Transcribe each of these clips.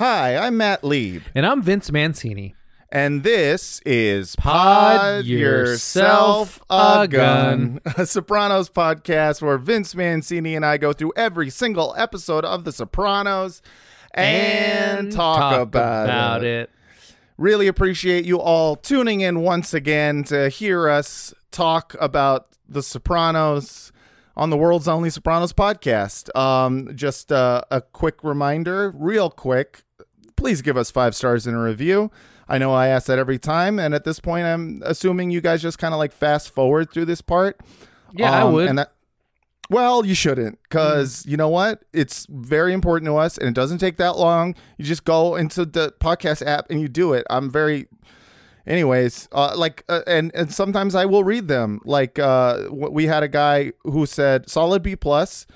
Hi, I'm Matt Lieb, And I'm Vince Mancini. and this is Pod Yourself a Gun. a Sopranos podcast where Vince Mancini and I go through every single episode of The Sopranos and, talk, about, it. it. Really appreciate you all tuning in once again to hear us talk about The Sopranos on the world's only Sopranos podcast. Um, just uh, a quick reminder, real quick, please give us five stars in a review. I know I ask that every time, and at this point, I'm assuming you guys just kind of like fast forward through this part. Yeah, I Um, would. And that, well, you shouldn't, because you know what? It's very important to us, and it doesn't take that long. You just go into the podcast app and you do it. I'm very anyways uh, like uh, and and sometimes i will read them like uh we had a guy who said solid b plus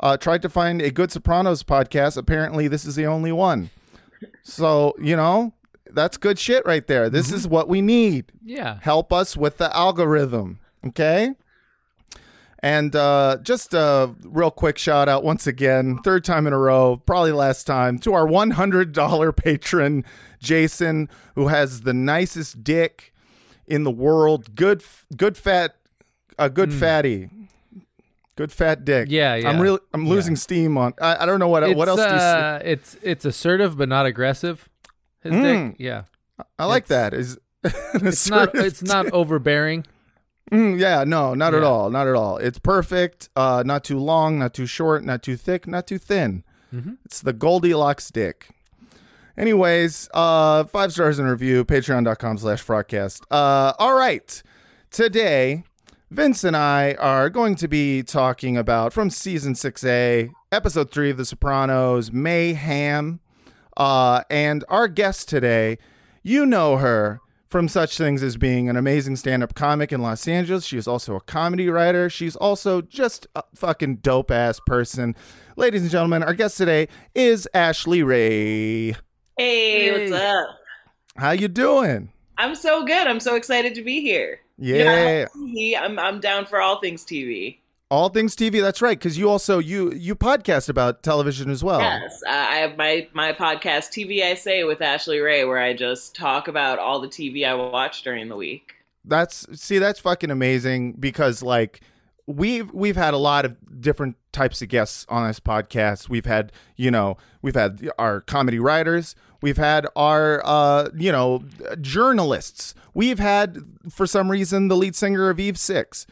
uh tried to find a good sopranos podcast apparently this is the only one so you know that's good shit right there. This is what we need. Yeah. help us with the algorithm okay? And uh, just a real quick shout out once again, third time in a row, probably last time, to our $100 patron, Jason, who has the nicest dick in the world. Good, good fat, a good fatty, good fat dick. Yeah, yeah. I'm really, I'm losing steam on. I, I don't know what what It's, else do you see? uh, It's it's assertive but not aggressive. His Mm. dick. Yeah. I like it's- that. Is It's not it's not overbearing. Mm, yeah, no, not at all, not at all. It's perfect. Uh, not too long, not too short, not too thick, not too thin. Mm-hmm. It's the Goldilocks dick. Anyways, uh, five stars in review. Patreon.com slash broadcast. Uh, all right, today Vince and I are going to be talking about from season six A, episode three of The Sopranos, Mayhem. Uh, and our guest today, you know her from such things as being an amazing stand up comic in Los Angeles. She is also a comedy writer. She's also just a fucking dope ass person. Ladies and gentlemen, our guest today is Ashley Ray. Hey, what's up? How you doing? I'm so good. I'm so excited to be here. Yeah. You know, I'm, I'm down for all things TV. All things TV. That's right. Because you also you you podcast about television as well. Yes, uh, I have my my podcast TV I Say with Ashley Ray, where I just talk about all the TV I watch during the week. That's see, that's fucking amazing because like we've we've had a lot of different types of guests on this podcast. We've had you know we've had our comedy writers. We've had our uh you know journalists. We've had for some reason the lead singer of Eve Six,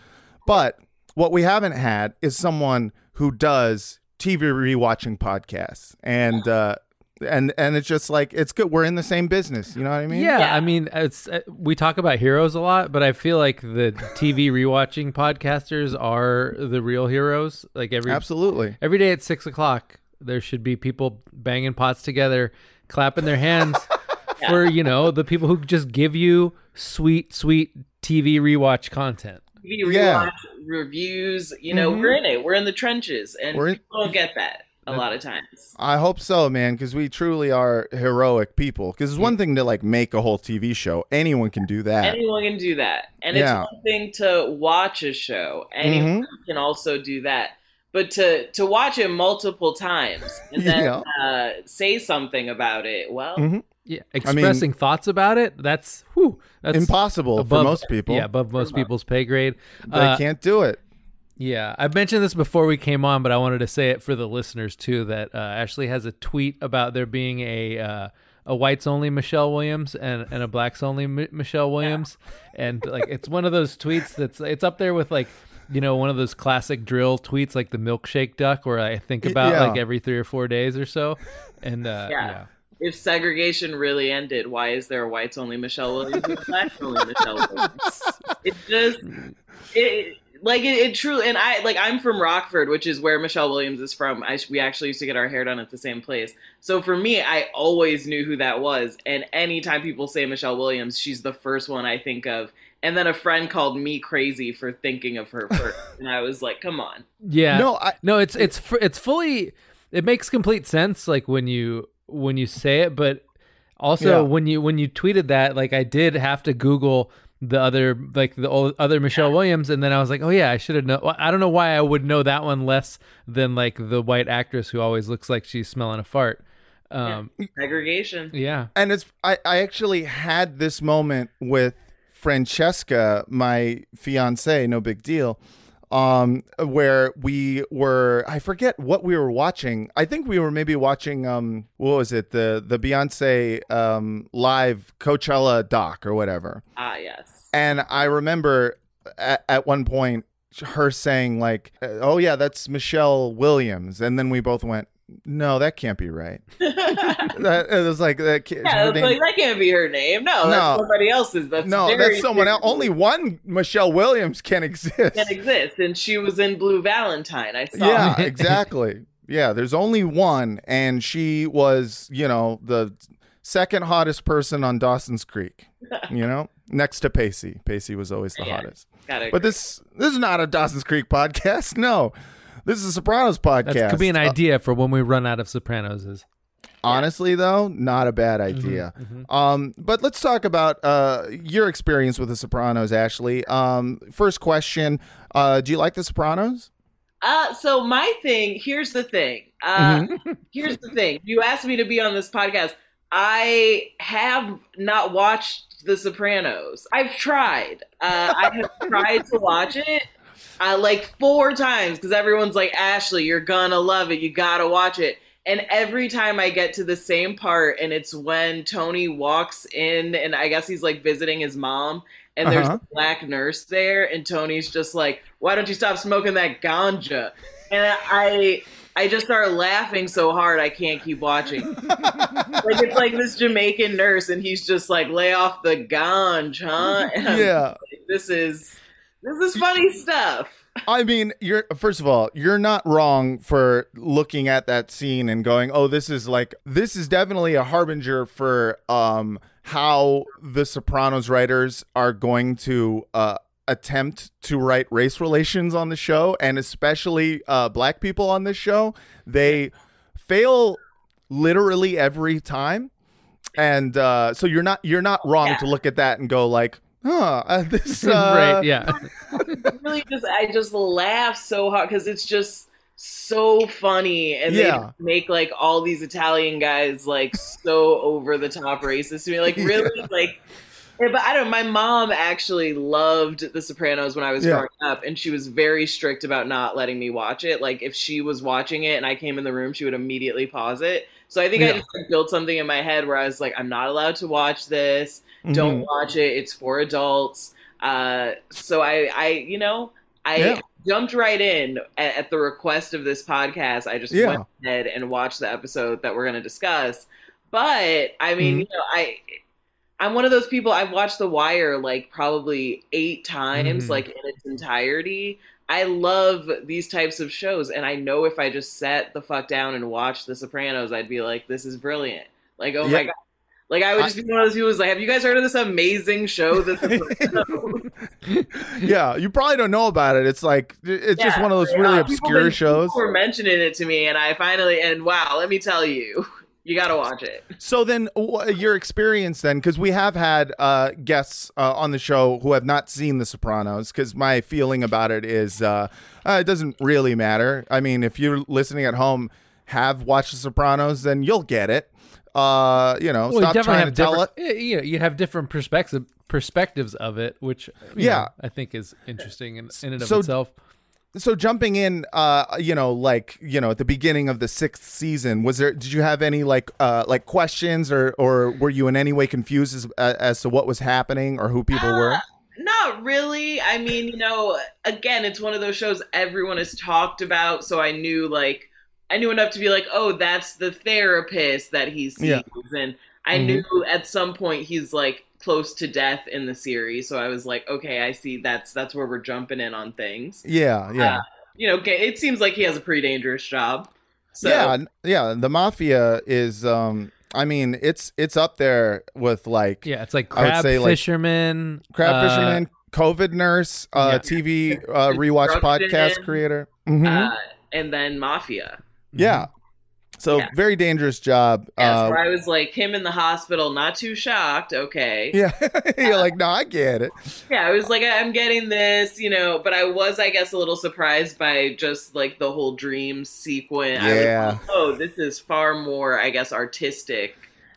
but what we haven't had is someone who does TV rewatching podcasts and. uh and and it's just like it's good. We're in the same business. You know what I mean? Yeah, Yeah. I mean, it's uh, we talk about heroes a lot, but I feel like the TV rewatching podcasters are the real heroes. Like every absolutely. every day at six o'clock, there should be people banging pots together, clapping their hands for you know the people who just give you sweet, sweet TV rewatch content. TV rewatch, Yeah. reviews. You know, Mhm. we're in it. We're in the trenches, and We're in- people don't get that a lot of times. I hope so, man, because we truly are heroic people. Because it's one thing to like make a whole TV show; anyone can do that. Anyone can do that, and Yeah. it's one thing to watch a show. Anyone Mm-hmm. can also do that. But to to watch it multiple times and then Yeah. uh, say something about it, well, Mhm. Yeah, expressing thoughts about it. That's whew, that's Impossible for most people. Yeah, above most people's pay grade. they Uh, can't do it. Yeah, I've mentioned this before we came on, but I wanted to say it for the listeners too. That uh, Ashley has a tweet about there being a uh, a whites only Michelle Williams and, and a blacks only M- Michelle Williams, and like it's one of those tweets that's it's up there with like you know one of those classic dril tweets like the milkshake duck, where I think about yeah. like every three or four days or so, and uh, Yeah. yeah. If segregation really ended, why is there a whites only Michelle Williams and a blacks only Michelle Williams? It just it like it, it truly and I like I'm from Rockford, which is where Michelle Williams is from. I, we actually used to get our hair done at the same place. So for me, I always knew who that was. And anytime people say Michelle Williams, she's the first one I think of. And then a friend called me crazy for thinking of her first, and I was like, "Come on." Yeah. No, I- no, it's it's it's fully it makes complete sense like when you when you say it, but also Yeah. when you when you tweeted that, like I did have to Google the other like the ol- other Michelle Williams, and then I was like, oh yeah, I should have known. I don't know why I would know that one less than like the white actress who always looks like she's smelling a fart. Um, Segregation. yeah. and it's I, I actually had this moment with Francesca, my fiance, no big deal. Um, where we were, I forget what we were watching. I think we were maybe watching, um, what was it, the the Beyonce um live Coachella doc or whatever. Ah, yes. And I remember at, at one point her saying like, "Oh yeah, that's Michelle Williams," and then we both went, "No, that can't be right." that it was like that. Can't, Yeah, her name- like that can't be her name. No, that's No. somebody else's. That's no, that's someone else. Only one Michelle Williams can exist. can exist, and she was in Blue Valentine. I saw. yeah, exactly. Yeah, there's only one, and she was, you know, the second hottest person on Dawson's Creek. You know, next to Pacey. Pacey was always the Yeah. hottest. But this this is not a Dawson's Creek podcast. No, this is a Sopranos podcast. That could be an Uh, idea for when we run out of Sopranos. Is honestly, though, not a bad Mm-hmm, idea. Um, but let's talk about uh, your experience with The Sopranos, Ashley. Um, first question: uh, Do you like The Sopranos? Uh, so my thing, here's the thing. Uh, here's the thing. You asked me to be on this podcast. I have not watched The Sopranos. I've tried. Uh, I have tried to watch it. Uh, like four times because everyone's like, Ashley, you're gonna love it. You gotta watch it. And every time I get to the same part, and it's when Tony walks in, and I guess he's like visiting his mom, and there's Uh-huh. a black nurse there, and Tony's just like, "Why don't you stop smoking that ganja?" And I, I just start laughing so hard I can't keep watching. like it's like this Jamaican nurse, and he's just like, "Lay off the ganja," huh? And Yeah. like, this is this is funny stuff. I mean, you're first of all, you're not wrong for looking at that scene and going, "Oh, this is like this is definitely a harbinger for um how the Sopranos writers are going to uh attempt to write race relations on the show and especially uh black people on this show. They fail literally every time. And uh so you're not you're not wrong Yeah. to look at that and go like, "Huh, uh, this uh, right? Yeah. really just I just laugh so hard because it's just so funny and Yeah. they make like all these Italian guys like so over the top racist to me. Like really like yeah, but I don't my mom actually loved The Sopranos when I was Yeah. growing up and she was very strict about not letting me watch it. Like if she was watching it and I came in the room, she would immediately pause it. So I think Yeah. I just like, built something in my head where I was like, I'm not allowed to watch this. Mm-hmm. Don't watch it. It's for adults. Uh, so I, I, you know, I Yeah. jumped right in at, at the request of this podcast. I just Yeah. went ahead and watched the episode that we're going to discuss. But I mean, Mhm. you know, I, I'm one of those people. I've watched The Wire like probably eight times, Mhm. like in its entirety. I love these types of shows, and I know if I just sat the fuck down and watched The Sopranos, I'd be like, "This is brilliant!" Like, oh my god. Like I would just be one of those people who's like, "Have you guys heard of this amazing show?" The Sopranos?" yeah, you probably don't know about it. It's like it's just one of those like, really uh, obscure been- shows. People were mentioning it to me, and I finally and wow, let me tell you, you got to watch it. So then, your experience then, because we have had uh, guests uh, on the show who have not seen The Sopranos. Because my feeling about it is, uh, uh, it doesn't really matter. I mean, if you're listening at home, have watched The Sopranos, then you'll get it. Uh, you know, Well, you stop definitely trying have to tell it. different. Yeah, you have different perspectives perspectives of it, which you Yeah. know, I think is interesting in, in and of So- itself. so jumping in, uh, you know, like you know, at the beginning of the sixth season, was there? Did you have any like, uh, like questions, or or were you in any way confused as as to what was happening or who people were? Uh, Not really. I mean, you know, again, it's one of those shows everyone has talked about, so I knew like I knew enough to be like, oh, that's the therapist that he sees, Yeah. and I Mhm. knew at some point he's like close to death in the series, so I was like, okay, I see. That's that's where we're jumping in on things. Yeah, yeah. Uh, you know, it seems like he has a pretty dangerous job. So yeah, yeah. The mafia is, um, I mean, it's it's up there with like Yeah, it's like I would crab say, like, fisherman, crab uh, fisherman, COVID nurse, uh, yeah. TV uh, rewatch podcast creator. Mhm. uh, and then Mafia. Yeah. So Yeah. very dangerous job. Yes, Uh, where I was like him in the hospital, not too shocked. Okay. yeah, you're like, no, I get it. Yeah, I was like, I'm getting this, you know, but I was, I guess, a little surprised by just like the whole dream sequence. I was Yeah. like, oh, this is far more, I guess, artistic.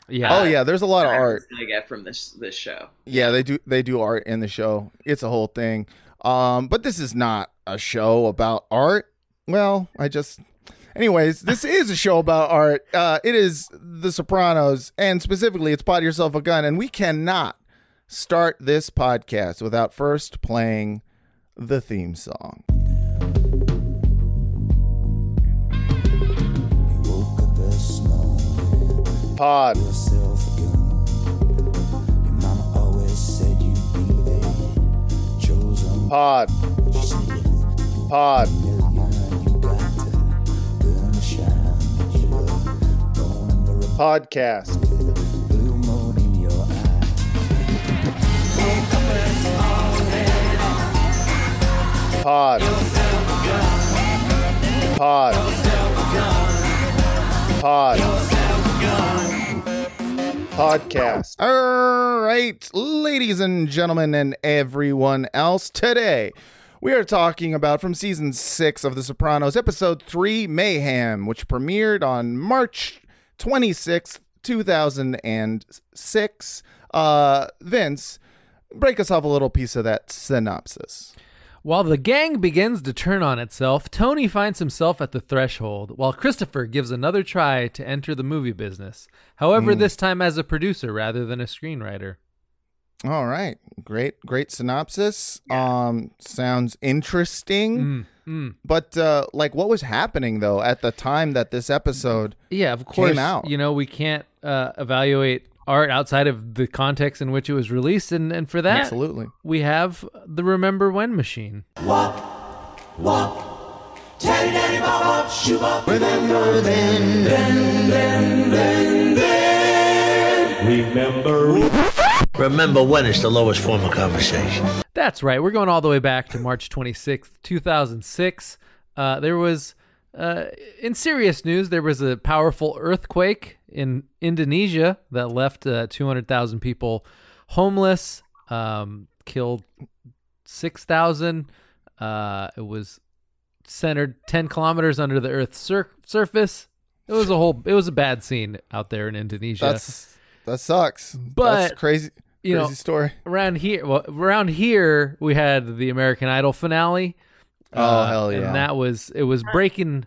Yeah. Oh yeah, there's a lot of than I art. was gonna get from this this show. Yeah, they do they do art in the show. It's a whole thing. Um, but this is not a show about art. Well, I just anyways, this is a show about art. Uh it is The Sopranos, and specifically it's Pod Yourself a Gun, and we cannot start this podcast without first playing the theme song. woke up this morning, Pod. yourself a Podcast. Pod. Pod. Pod. Podcast. All right, ladies and gentlemen, and everyone else, today we are talking about from season six of The Sopranos, episode three, Mayhem, which premiered on March 26th, 2006. Uh, Vince, break us off a little piece of that synopsis. While the gang begins to turn on itself, Tony finds himself at the threshold, while Christopher gives another try to enter the movie business. However, this time as a producer rather than a screenwriter. All right. Great, great synopsis. Um, sounds interesting. Mm, mm. But uh like what was happening though at the time that this episode Yeah, of course. Came out. You know, we can't uh, evaluate art outside of the context in which it was released, and, and for that, Absolutely. we have the Remember When machine. Walk, walk, Teddy Daddy Bob Bob Shoo Remember when is the lowest form of conversation. That's right. We're going all the way back to March 26th, 2006. Uh, there was, uh, in serious news, there was a powerful earthquake in Indonesia that left uh, 200,000 people homeless, um, killed 6,000. Uh, it was centered 10 kilometers under the Earth's sur- surface. It was a whole. It was a bad scene out there in Indonesia. That's that sucks. But, That's crazy you crazy know, story. around here well around here we had the american idol finale Oh, hell yeah. and that was it was breaking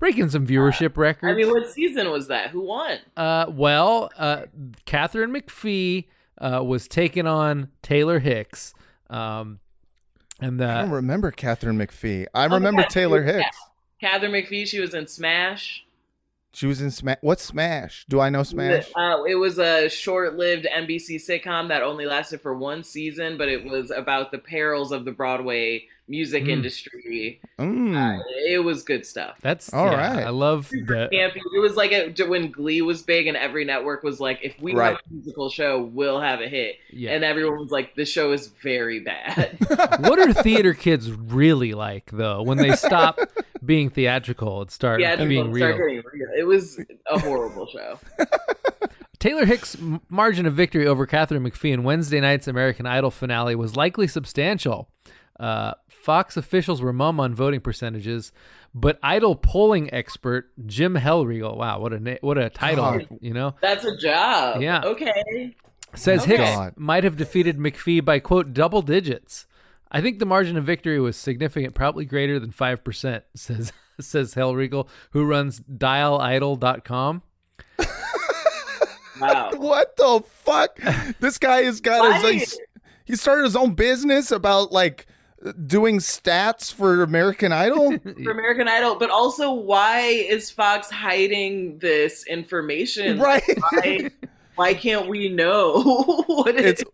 breaking some viewership records. I mean, what season was that? Who won? uh well uh katharine mcphee uh was taking on taylor hicks um and the, I don't uh remember Katharine McPhee. I Oh, remember yeah, Taylor yeah. Hicks. Katharine McPhee. She was in Smash. She was in Smash. What's Smash? Do I know Smash? Uh, it was a short-lived NBC sitcom that only lasted for one season, but it was about the perils of the Broadway music Mm. industry. Mm. It was good stuff. that's All yeah, right. i love the Campy. It was like a, when Glee was big, and every network was like, "If we Right. have a musical show, we'll have a hit." Yeah. And everyone was like, "This show is very bad." what are theater kids really like though when they stop being theatrical and start yeah, being real start getting real. It was a horrible show. Taylor Hicks' margin of victory over Katharine McPhee in Wednesday night's American Idol finale was likely substantial. Uh, Fox officials were mum on voting percentages, but Idol polling expert Jim Hellriegel, oh, wow, what a na- what a title, God. you know, That's a job. Yeah. Okay. says Oh, Hicks God. might have defeated McPhee by quote double digits. I think the margin of victory was significant, probably greater than 5%, says says Hellriegel, who runs dialidol.com. Wow. What the fuck? This guy has got his like, he started his own business about like doing stats for American Idol. For American Idol, but also why is Fox hiding this information? right. Why, why can't we know what it it's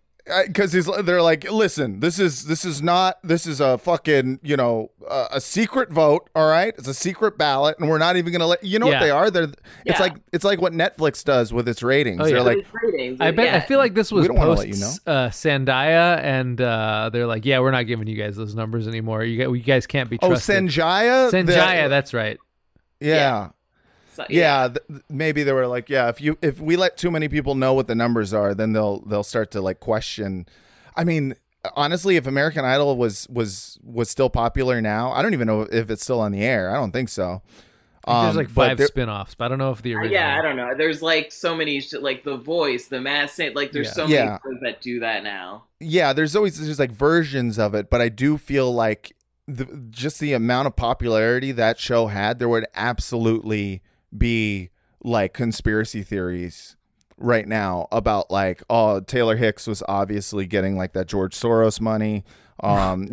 because he's they're like listen this is this is not this is a fucking you know uh, a secret vote all right it's a secret ballot and we're not even gonna let you know Yeah. what they are they're it's Yeah. like it's like what netflix does with its ratings Oh, they're yeah. like ratings. I bet I feel like this was We don't post you know. uh, Sanjaya, and uh, they're like, "Yeah, we're not giving you guys those numbers anymore. You, gu- you guys can't be oh trusted." sanjaya The- that's right. yeah So- yeah, th- th- maybe they were like yeah if you if we let too many people know what the numbers are then they'll they'll start to like question i mean honestly if american idol was was was still popular now i don't even know if it's still on the air i don't think so I think Um, There's like five there- spin-offs, but I don't know if the Uh, original. Yeah, I don't know. There's like so many, sh- like The Voice, The Masked Singer. Like there's Yeah. so many Yeah. shows that do that now. yeah there's always there's like versions of it but i do feel like the, just the amount of popularity that show had there would absolutely be like conspiracy theories right now about like oh taylor hicks was obviously getting like that george soros money. Um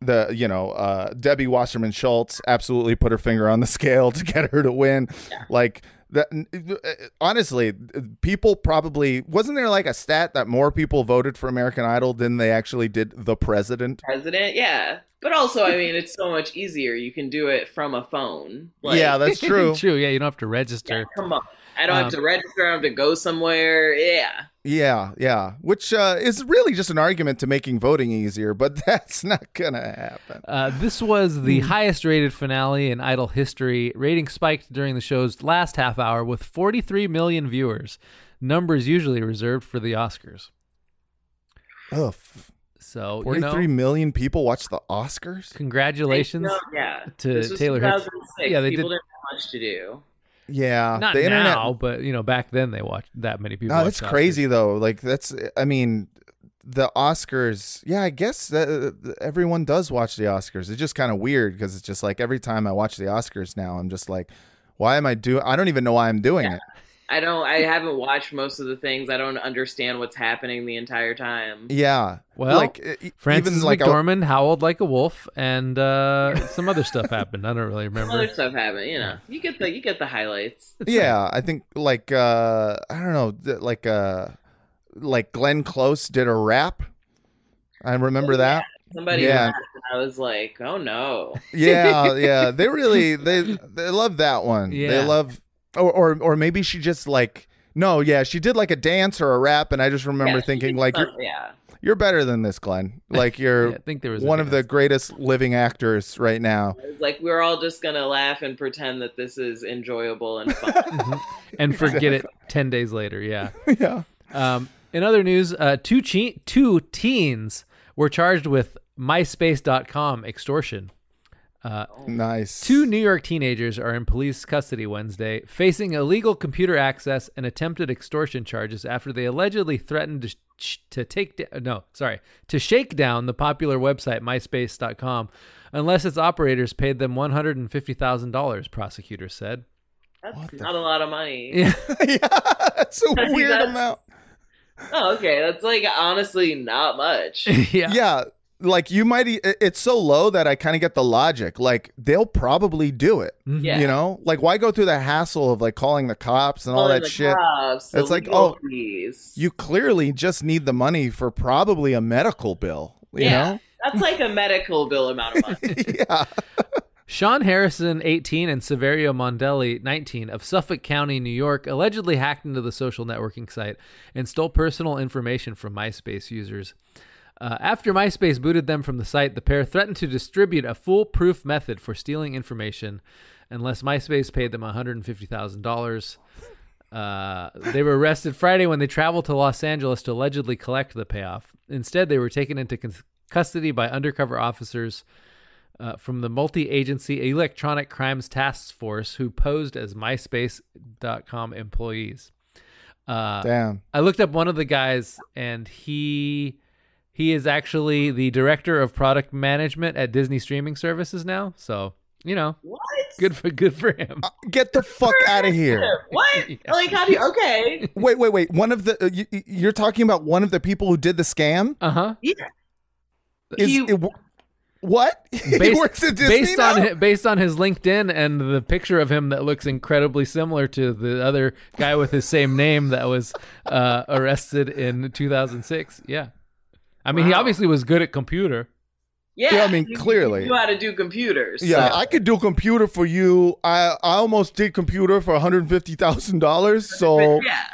the you know uh debbie wasserman schultz absolutely put her finger on the scale to get her to win. Like that honestly people probably wasn't there like a stat that more people voted for american idol than they actually did the president? President, yeah. But also, I mean, it's so much easier. You can do it from a phone. Like, yeah that's true True. Yeah, you don't have to register. yeah, come on. I don't Um, have to register. I don't have to go somewhere. Yeah. yeah yeah which uh is really just an argument to making voting easier but that's not gonna happen Uh, this was the Hmm. highest rated finale in Idol history. Rating spiked during the show's last half hour with 43 million viewers, numbers usually reserved for the Oscars. Ugh. So, you know, million people watch the oscars congratulations. No, yeah. to This was Taylor Hicks. Yeah, they People did- didn't have much to do. yeah Not the internet now, but you know, back then they watched that many people. no watched that's Oscars. crazy though like that's i mean the oscars yeah i guess that uh, everyone does watch the oscars it's just kind of weird because it's just like every time i watch the oscars now i'm just like why am i doing i don't even know why i'm doing it I don't. I haven't watched most of the things. I don't understand what's happening the entire time. yeah Well, like Francis even like I- McDormand howled like a wolf, and uh, some other stuff happened. I don't really Some remember. other stuff happened. You know, you get the you get the highlights. yeah i think like uh i don't know like uh like glenn close did a rap i remember that Somebody Yeah. laughed, and I was like, oh no. yeah yeah they really they they love that one Yeah. they love or, or or maybe she just like no yeah she did like a dance or a rap and i just remember Yeah, thinking did like you're, yeah. you're better than this glenn like you're Yeah, I think there was one of the greatest living actors right now like we're all just gonna laugh and pretend that this is enjoyable and fun. and forget it 10 days later. Yeah. yeah Um, in other news, uh, two, che- two teens were charged with MySpace.com extortion. Uh, nice Two New York teenagers are in police custody Wednesday, facing illegal computer access and attempted extortion charges after they allegedly threatened to, sh- to take da- no, sorry, to shake down the popular website MySpace.com unless its operators paid them $150,000. Prosecutors said. That's not a lot of money. Yeah. yeah that's a I think weird that's- amount Oh, okay. That's like honestly not much. yeah. yeah like you might e- it's so low that i kind of get the logic like they'll probably do it mm-hmm. Yeah. you know like why go through the hassle of like calling the cops and all Calling that the shit cops, It's like, oh, fees. you clearly just need the money for probably a medical bill you yeah, that's like a medical bill amount of money. yeah Sean Harrison, 18, and Saverio Mondelli, 19, of Suffolk County, New York, allegedly hacked into the social networking site and stole personal information from MySpace users. Uh, after MySpace booted them from the site, the pair threatened to distribute a foolproof method for stealing information unless MySpace paid them $150,000. Uh, they were arrested Friday when they traveled to Los Angeles to allegedly collect the payoff. Instead, they were taken into cus- custody by undercover officers uh, from the multi agency Electronic Crimes Task Force who posed as MySpace.com employees. Uh, damn I looked up one of the guys, and he he is actually the director of product management at Disney streaming services now. So you know, What? good for good for him. Get the fuck out of here. What? Like, how do you? Okay. Wait, wait, wait. One of the uh, you, you're talking about one of the people who did the scam? Uh huh. Yeah. Is He- it, what? he Based, works at Disney based now? on hi- based on his LinkedIn and the picture of him that looks incredibly similar to the other guy with his same name that was uh, arrested in 2006. Yeah, I mean he obviously was good at computer. Yeah. Yeah, I mean, he- clearly. He knew how to do computers. Yeah, so- I could do computer for you. I I almost did computer for one hundred fifty thousand dollars, so yeah.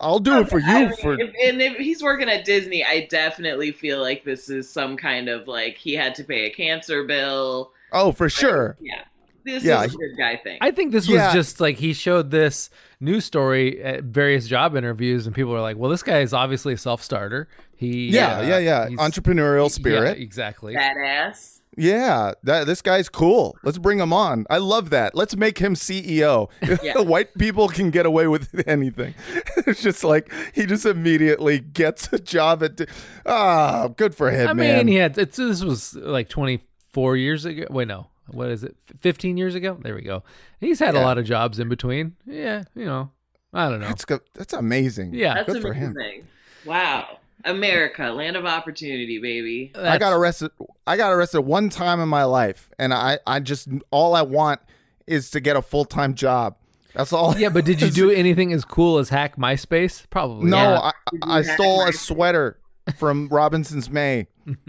I'll do it for you. I mean, for if, and if he's working at Disney, I definitely feel like this is some kind of like he had to pay a cancer bill. oh, for sure. Yeah, this Yeah, is a good guy thing. I think this Yeah. was just like he showed this news story at various job interviews, and people were like, "Well, this guy is obviously a self starter. He Yeah, uh, yeah, yeah. Entrepreneurial spirit. Yeah, exactly. Badass. Yeah, that this guy's cool. Let's bring him on. I love that. Let's make him CEO. Yeah. White people can get away with anything. it's just like he just immediately gets a job at. Ah, good for him, I man. mean, he had it's, this was like 24 years ago. Wait, no, what is it? 15 years ago? There we go. He's had a lot of jobs in between. Yeah, you know, I don't know. that's good. That's amazing. Yeah, That's good for him. Wow, America, land of opportunity, baby. I got arrested. I got arrested one time in my life, and I, I just all I want is to get a full time job. That's all. Yeah, but did you do anything as cool as hack MySpace? Probably. No, Yeah. I, Did I stole my- a sweater from Robinson's May.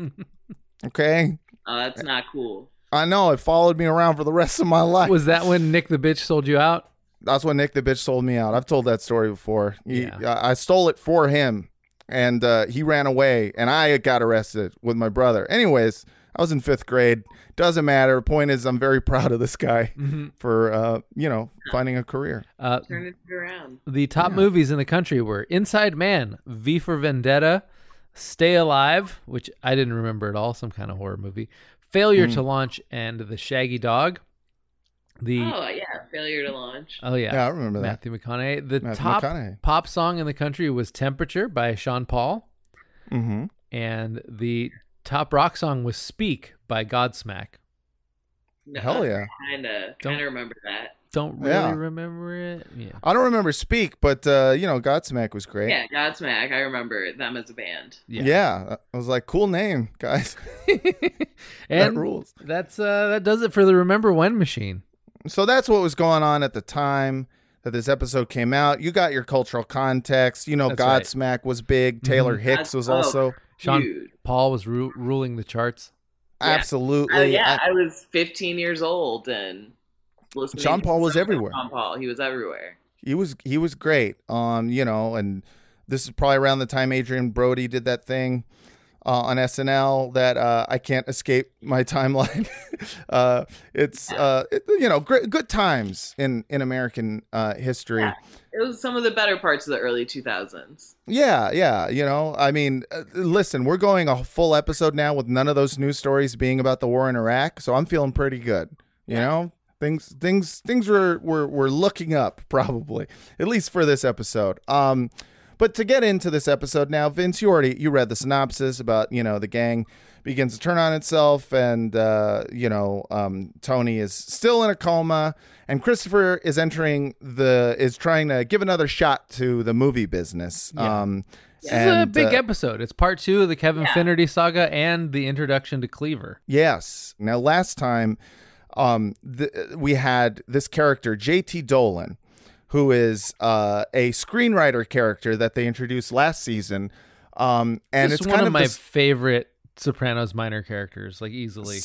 Okay, Oh, that's not cool. I know it followed me around for the rest of my life. Was that when Nick the bitch sold you out? That's when Nick the bitch sold me out. I've told that story before. He, Yeah. I I stole it for him, and uh, he ran away, and I got arrested with my brother. Anyways, I was in fifth grade. Doesn't matter. Point is, I'm very proud of this guy for uh, you know finding a career. Uh, Turn it around. the top movies in the country were Inside Man, V for Vendetta, Stay Alive, which I didn't remember at all, some kind of horror movie, Failure Mm. to Launch, and The Shaggy Dog. The Oh yeah, failure to launch. oh yeah, Yeah, I remember that. Matthew McConaughey. The Matthew top McConaughey. pop song in the country was "Temperature" by Sean Paul, Mm-hmm. and the top rock song was "Speak" by Godsmack. No, Hell yeah. Kinda, Don't- kinda remember that. Don't really Yeah. remember it. Yeah. I don't remember Speak, but uh, you know Godsmack was great. Yeah, Godsmack. I remember them as a band. Yeah. I was like, cool name, guys. and that rules. That's uh that does it for the Remember When machine. So that's what was going on at the time that this episode came out. You got your cultural context. You know, That's right. Godsmack was big. Taylor Hicks was Oh, also Sean Huge. Paul was ru- ruling the charts. Yeah. absolutely. Oh yeah, I- I, was 15 years old and listening. Sean Paul was everywhere. Sean Paul, he was everywhere. he was he was great. Um, you know, and this is probably around the time Adrien Brody did that thing uh, on SNL that uh, I can't escape my timeline. uh, it's uh, it- you know, great, good times in in American uh, history. Yeah. It was some of the better parts of the early 2000s. Yeah, yeah. You know, I mean, uh, listen, we're going a full episode now with none of those news stories being about the war in Iraq, so I'm feeling pretty good. You know, things, things, things were were were looking up probably, at least for this episode. Um, but to get into this episode now, Vince, you already you read the synopsis about you know the gang begins to turn on itself, and uh, you know um, Tony is still in a coma, and Christopher is entering the is trying to give another shot to the movie business. Um, This is a big uh, episode. It's part two of the Kevin Yeah. Finnerty saga and the introduction to Cleaver. Yes. Now, last time, um, th- we had this character, JT Dolan, who is uh, a screenwriter character that they introduced last season. Um, and it's one kind of, of my this favorite Sopranos minor characters, like easily.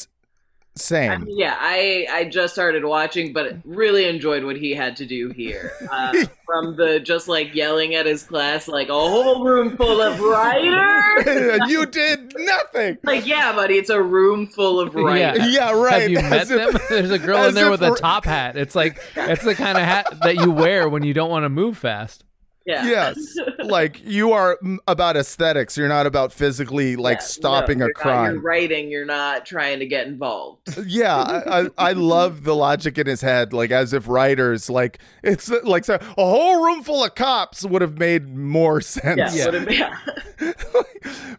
S- I same. mean, yeah, I I just started watching, but really enjoyed what he had to do here. Uh, from the just like yelling at his class, like a whole room full of writers. and you did nothing. Like, yeah, buddy, it's a room full of writers. Yeah, right. Have you met if- them? There's a girl in there if with a top hat. It's like it's the kind of hat that you wear when you don't want to move fast. Yeah. Yes. like you are about aesthetics. You're not about physically like Yeah, stopping no, a you're not- crime. you're writing. You're not trying to get involved. yeah, I, I, I love the logic in his head, like as if writers like it's like so, a whole room full of cops would have made more sense. Yeah. would've- yeah.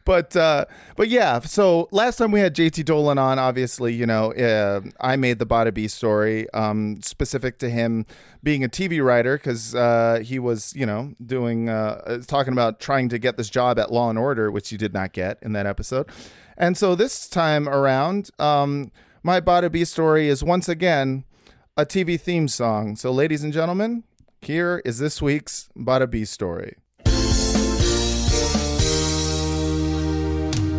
but uh, but yeah. So last time we had JT Dolan on, obviously, you know, uh, I made the Bada B story um, specific to him being a TV writer because uh, he was, you know, doing uh, talking about trying to get this job at Law and Order, which you did not get in that episode. And so this time around, um, my Bada B story is once again a TV theme song. So, ladies and gentlemen, here is this week's Bada B story.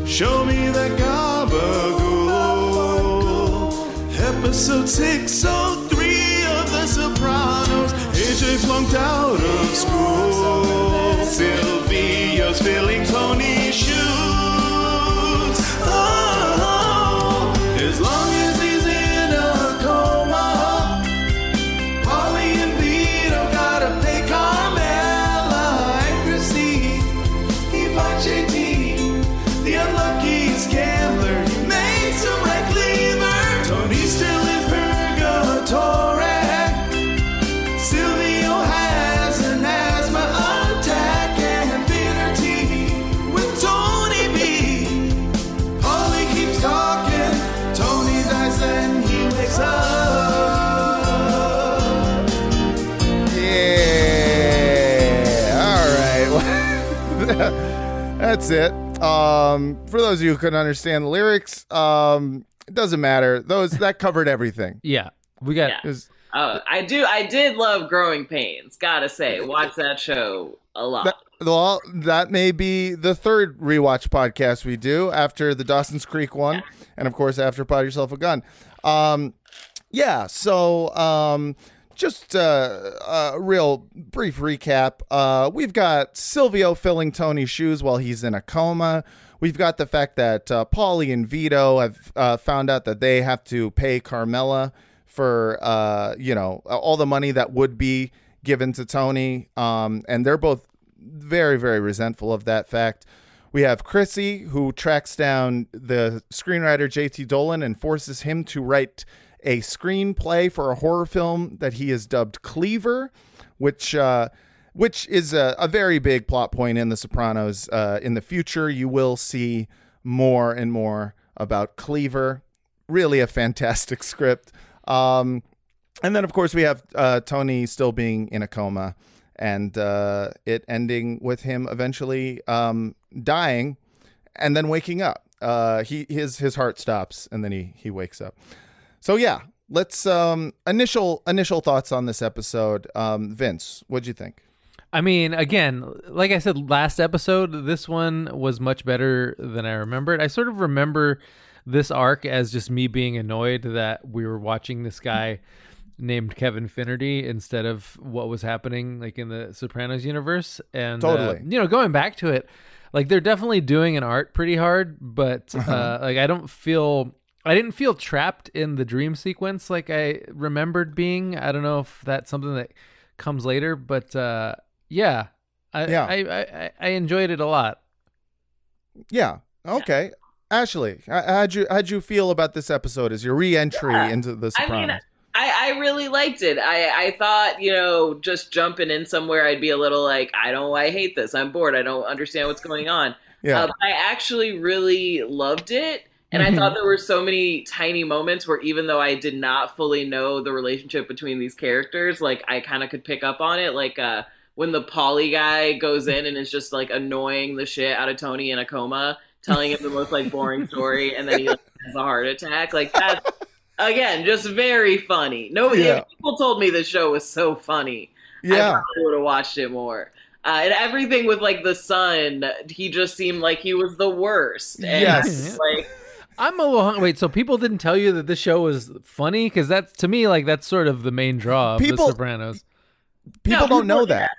Show me that gabagool. Episode 603 of The AJ flunked out of school. Silvio's filling Tony's shoes. Oh, oh, oh. as long That's it. Um, for those of you who couldn't understand the lyrics, um, it doesn't matter. Those that covered everything. Yeah, we got. Yeah. Was- Oh, I do. I did love Growing Pains. Gotta say, watch that show a lot. that, well, that may be the third rewatch podcast we do after the Dawson's Creek one, and of course after Pod Yourself a Gun. Um, yeah. So, um, just uh, a real brief recap. Uh, we've got Silvio filling Tony's shoes while he's in a coma. We've got the fact that uh, Paulie and Vito have uh, found out that they have to pay Carmela for uh, you know all the money that would be given to Tony, um, and they're both very very resentful of that fact. We have Chrissy who tracks down the screenwriter JT Dolan and forces him to write a screenplay for a horror film that he has dubbed Cleaver, which uh, which is a, a very big plot point in The Sopranos. Uh, in the future, you will see more and more about Cleaver. Really, a fantastic script. Um, and then, of course, we have uh, Tony still being in a coma, and uh, it ending with him eventually um, dying, and then waking up. Uh, he his his heart stops, and then he he wakes up. So yeah, let's um, initial initial thoughts on this episode. Um, Vince, what'd you think? I mean, again, like I said last episode, this one was much better than I remembered. I sort of remember this arc as just me being annoyed that we were watching this guy named Kevin Finnerty instead of what was happening like in the Sopranos universe. And uh, Totally. you know, going back to it, like they're definitely doing an art pretty hard, but uh, like I don't feel. I didn't feel trapped in the dream sequence like I remembered being. I don't know if that's something that comes later, but uh, yeah, I, Yeah. I, I, I- I enjoyed it a lot. Yeah. Okay. Ashley, how'd you how'd you feel about this episode as your re-entry Yeah. into the I mean, I, I really liked it. I, I thought, you know, just jumping in somewhere, I'd be a little like, I don't, I hate this. I'm bored. I don't understand what's going on. yeah. Uh, but I actually really loved it. And I thought there were so many tiny moments where even though I did not fully know the relationship between these characters, like I kind of could pick up on it. Like uh, when the Paulie guy goes in and is just like annoying the shit out of Tony in a coma, telling him the most like boring story, and then he like, has a heart attack. Like that's again just very funny. No, Yeah. people told me the show was so funny. I yeah. probably would have watched it more. Uh, and everything with like the son, he just seemed like he was the worst. And Yes. like I'm a little hung- wait. So people didn't tell you that this show was funny because that's to me like that's sort of the main draw of People- The Sopranos. People No, don't know people- that.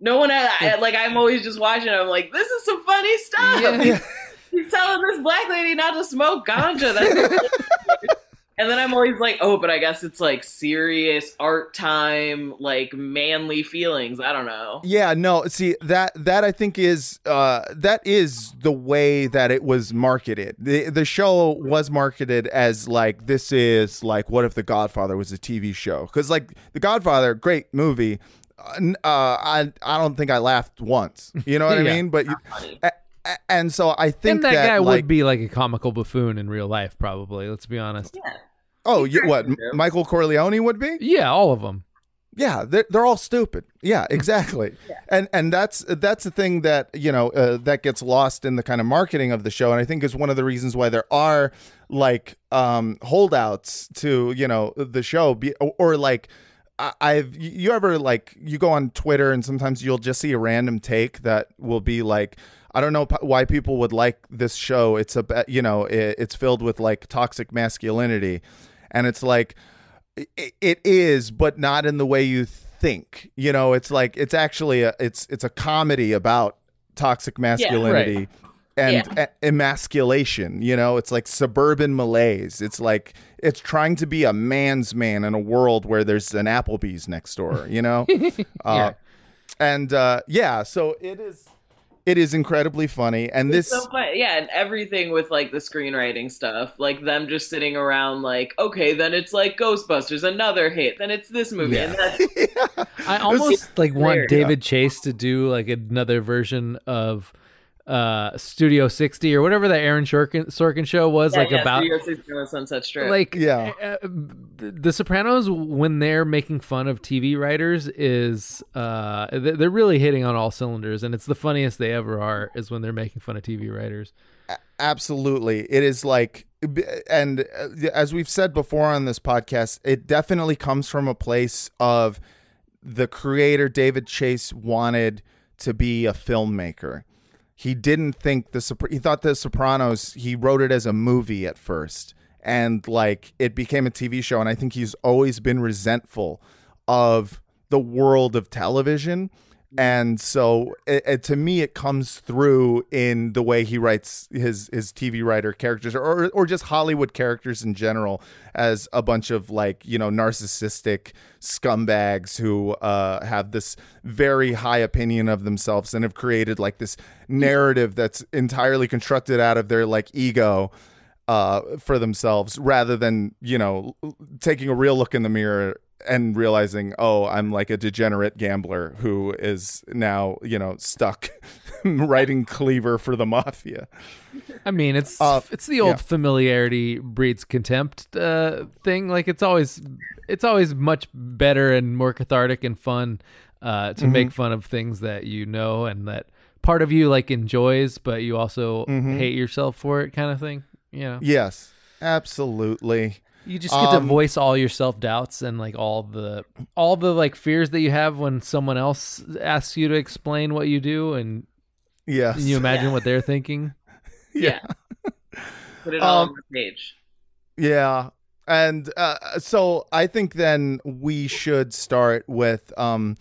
no one, uh, I, like I'm always just watching. I'm like, this is some funny stuff. Yeah. He's telling this black lady not to smoke ganja. That's And then I'm always like, oh, but I guess it's like serious art time, like manly feelings. I don't know. Yeah, no, see that that I think is uh that is the way that it was marketed. The the show was marketed as like this is like what if The Godfather was a TV show? Cuz like The Godfather, great movie. Uh, uh I I don't think I laughed once. You know what I mean? But you, a- a- and so I think and that, guy like, would be like a comical buffoon in real life, probably. Let's be honest. Yeah. Oh, you, what? Michael Corleone would be? Yeah, all of them. Yeah, they're, they're all stupid. Yeah, exactly. And and that's that's the thing that you know uh, that gets lost in the kind of marketing of the show, and I think is one of the reasons why there are like um holdouts to you know the show, be, or, or like. I- I've you ever like you go on Twitter and sometimes you'll just see a random take that will be like I don't know p- why people would like this show. It's a you know it, it's filled with like toxic masculinity, and it's like it, it is, but not in the way you think. You know, it's like it's actually a it's it's a comedy about toxic masculinity and Yeah. e- emasculation. You know, it's like suburban malaise. It's like it's trying to be a man's man in a world where there's an Applebee's next door. You know, uh, and uh, yeah, so it is. It is incredibly funny, and this so fun. Yeah, and everything with like the screenwriting stuff, like them just sitting around, like, okay, then it's like Ghostbusters, another hit, then it's this movie, and that's I almost like want hilarious. David Chase to do like another version of uh Studio 60 or whatever that Aaron Sorkin, Sorkin show was yeah, like yeah, about Studio 60 on Sunset Strip. like Yeah. uh, the the sopranos when they're making fun of tv writers is uh they're really hitting on all cylinders and it's the funniest they ever are is when they're making fun of tv writers Absolutely. It is like, and uh, as we've said before on this podcast, it definitely comes from a place of the creator, David Chase, wanted to be a filmmaker. He didn't think the, he thought The Sopranos, he wrote it as a movie at first. And like it became a TV show. And I think he's always been resentful of the world of television. And so, it, it- to me, it comes through in the way he writes his his TV writer characters, or or just Hollywood characters in general, as a bunch of like you know narcissistic scumbags who uh, have this very high opinion of themselves and have created like this narrative that's entirely constructed out of their like ego uh, for themselves, rather than you know taking a real look in the mirror and realizing, oh, I'm like a degenerate gambler who is now, you know, stuck writing cleaver for the mafia. i mean it's Uh, it's the old yeah. familiarity breeds contempt uh thing like it's always it's always much better and more cathartic and fun uh to Mm-hmm. make fun of things that you know and that part of you like enjoys but you also Mm-hmm. hate yourself for it kind of thing you know Yes, absolutely. You just get to Um, voice all your self doubts and like all the all the like fears that you have when someone else asks you to explain what you do, and Yes. can you imagine what they're thinking? yeah. Put it all Um, on the page. Yeah. And uh, so I think then we should start with um,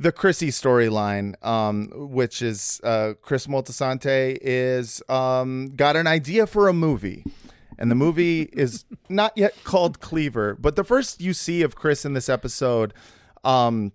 the Chrissy storyline, um, which is uh, Chris Moltisanti is um, got an idea for a movie. And the movie is not yet called Cleaver, but the first you see of Chris in this episode, um,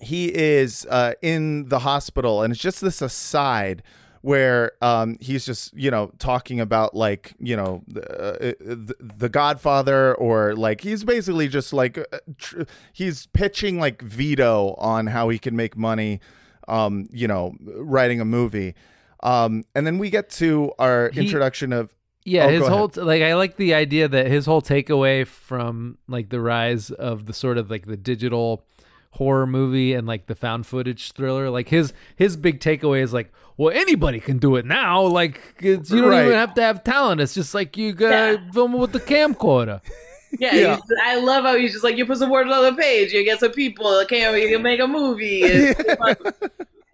he is uh, in the hospital, and it's just this aside where um, he's just you know talking about like you know uh, the, the Godfather, or like he's basically just like uh, tr- he's pitching like Vito on how he can make money, um, you know, writing a movie. Um, and then we get to our He- introduction of Yeah, Oh, his whole t- like I like the idea that his whole takeaway from like the rise of the sort of like the digital horror movie and like the found footage thriller, like his his big takeaway is like, well, anybody can do it now. Like it's, you don't Right. even have to have talent. It's just like you gotta film it with the camcorder. Yeah, Yeah. he's- I love how he's just like you put some words on the page, you get some people, okay, you can make a movie. And,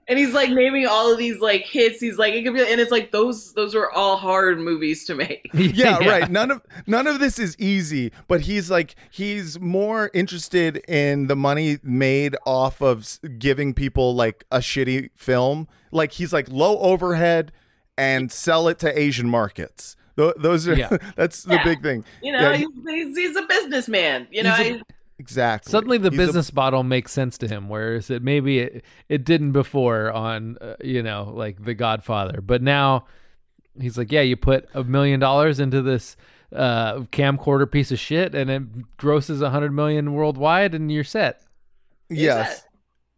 and he's like naming all of these like hits. He's like it could be, and it's like those those were all hard movies to make. yeah, right. None of none of this is easy, but he's like he's more interested in the money made off of giving people like a shitty film. Like he's like low overhead and sell it to Asian markets. Tho- those are Yeah. that's the Yeah. big thing. You know, Yeah, he's, he's, he's a businessman. You know, He's a- he's- exactly. Suddenly, the He's a- business model makes sense to him, whereas it maybe it, it didn't before on uh, you know like The Godfather. But now he's like, yeah, you put a million dollars into this uh, camcorder piece of shit, and it grosses a hundred million worldwide, and you're set. yes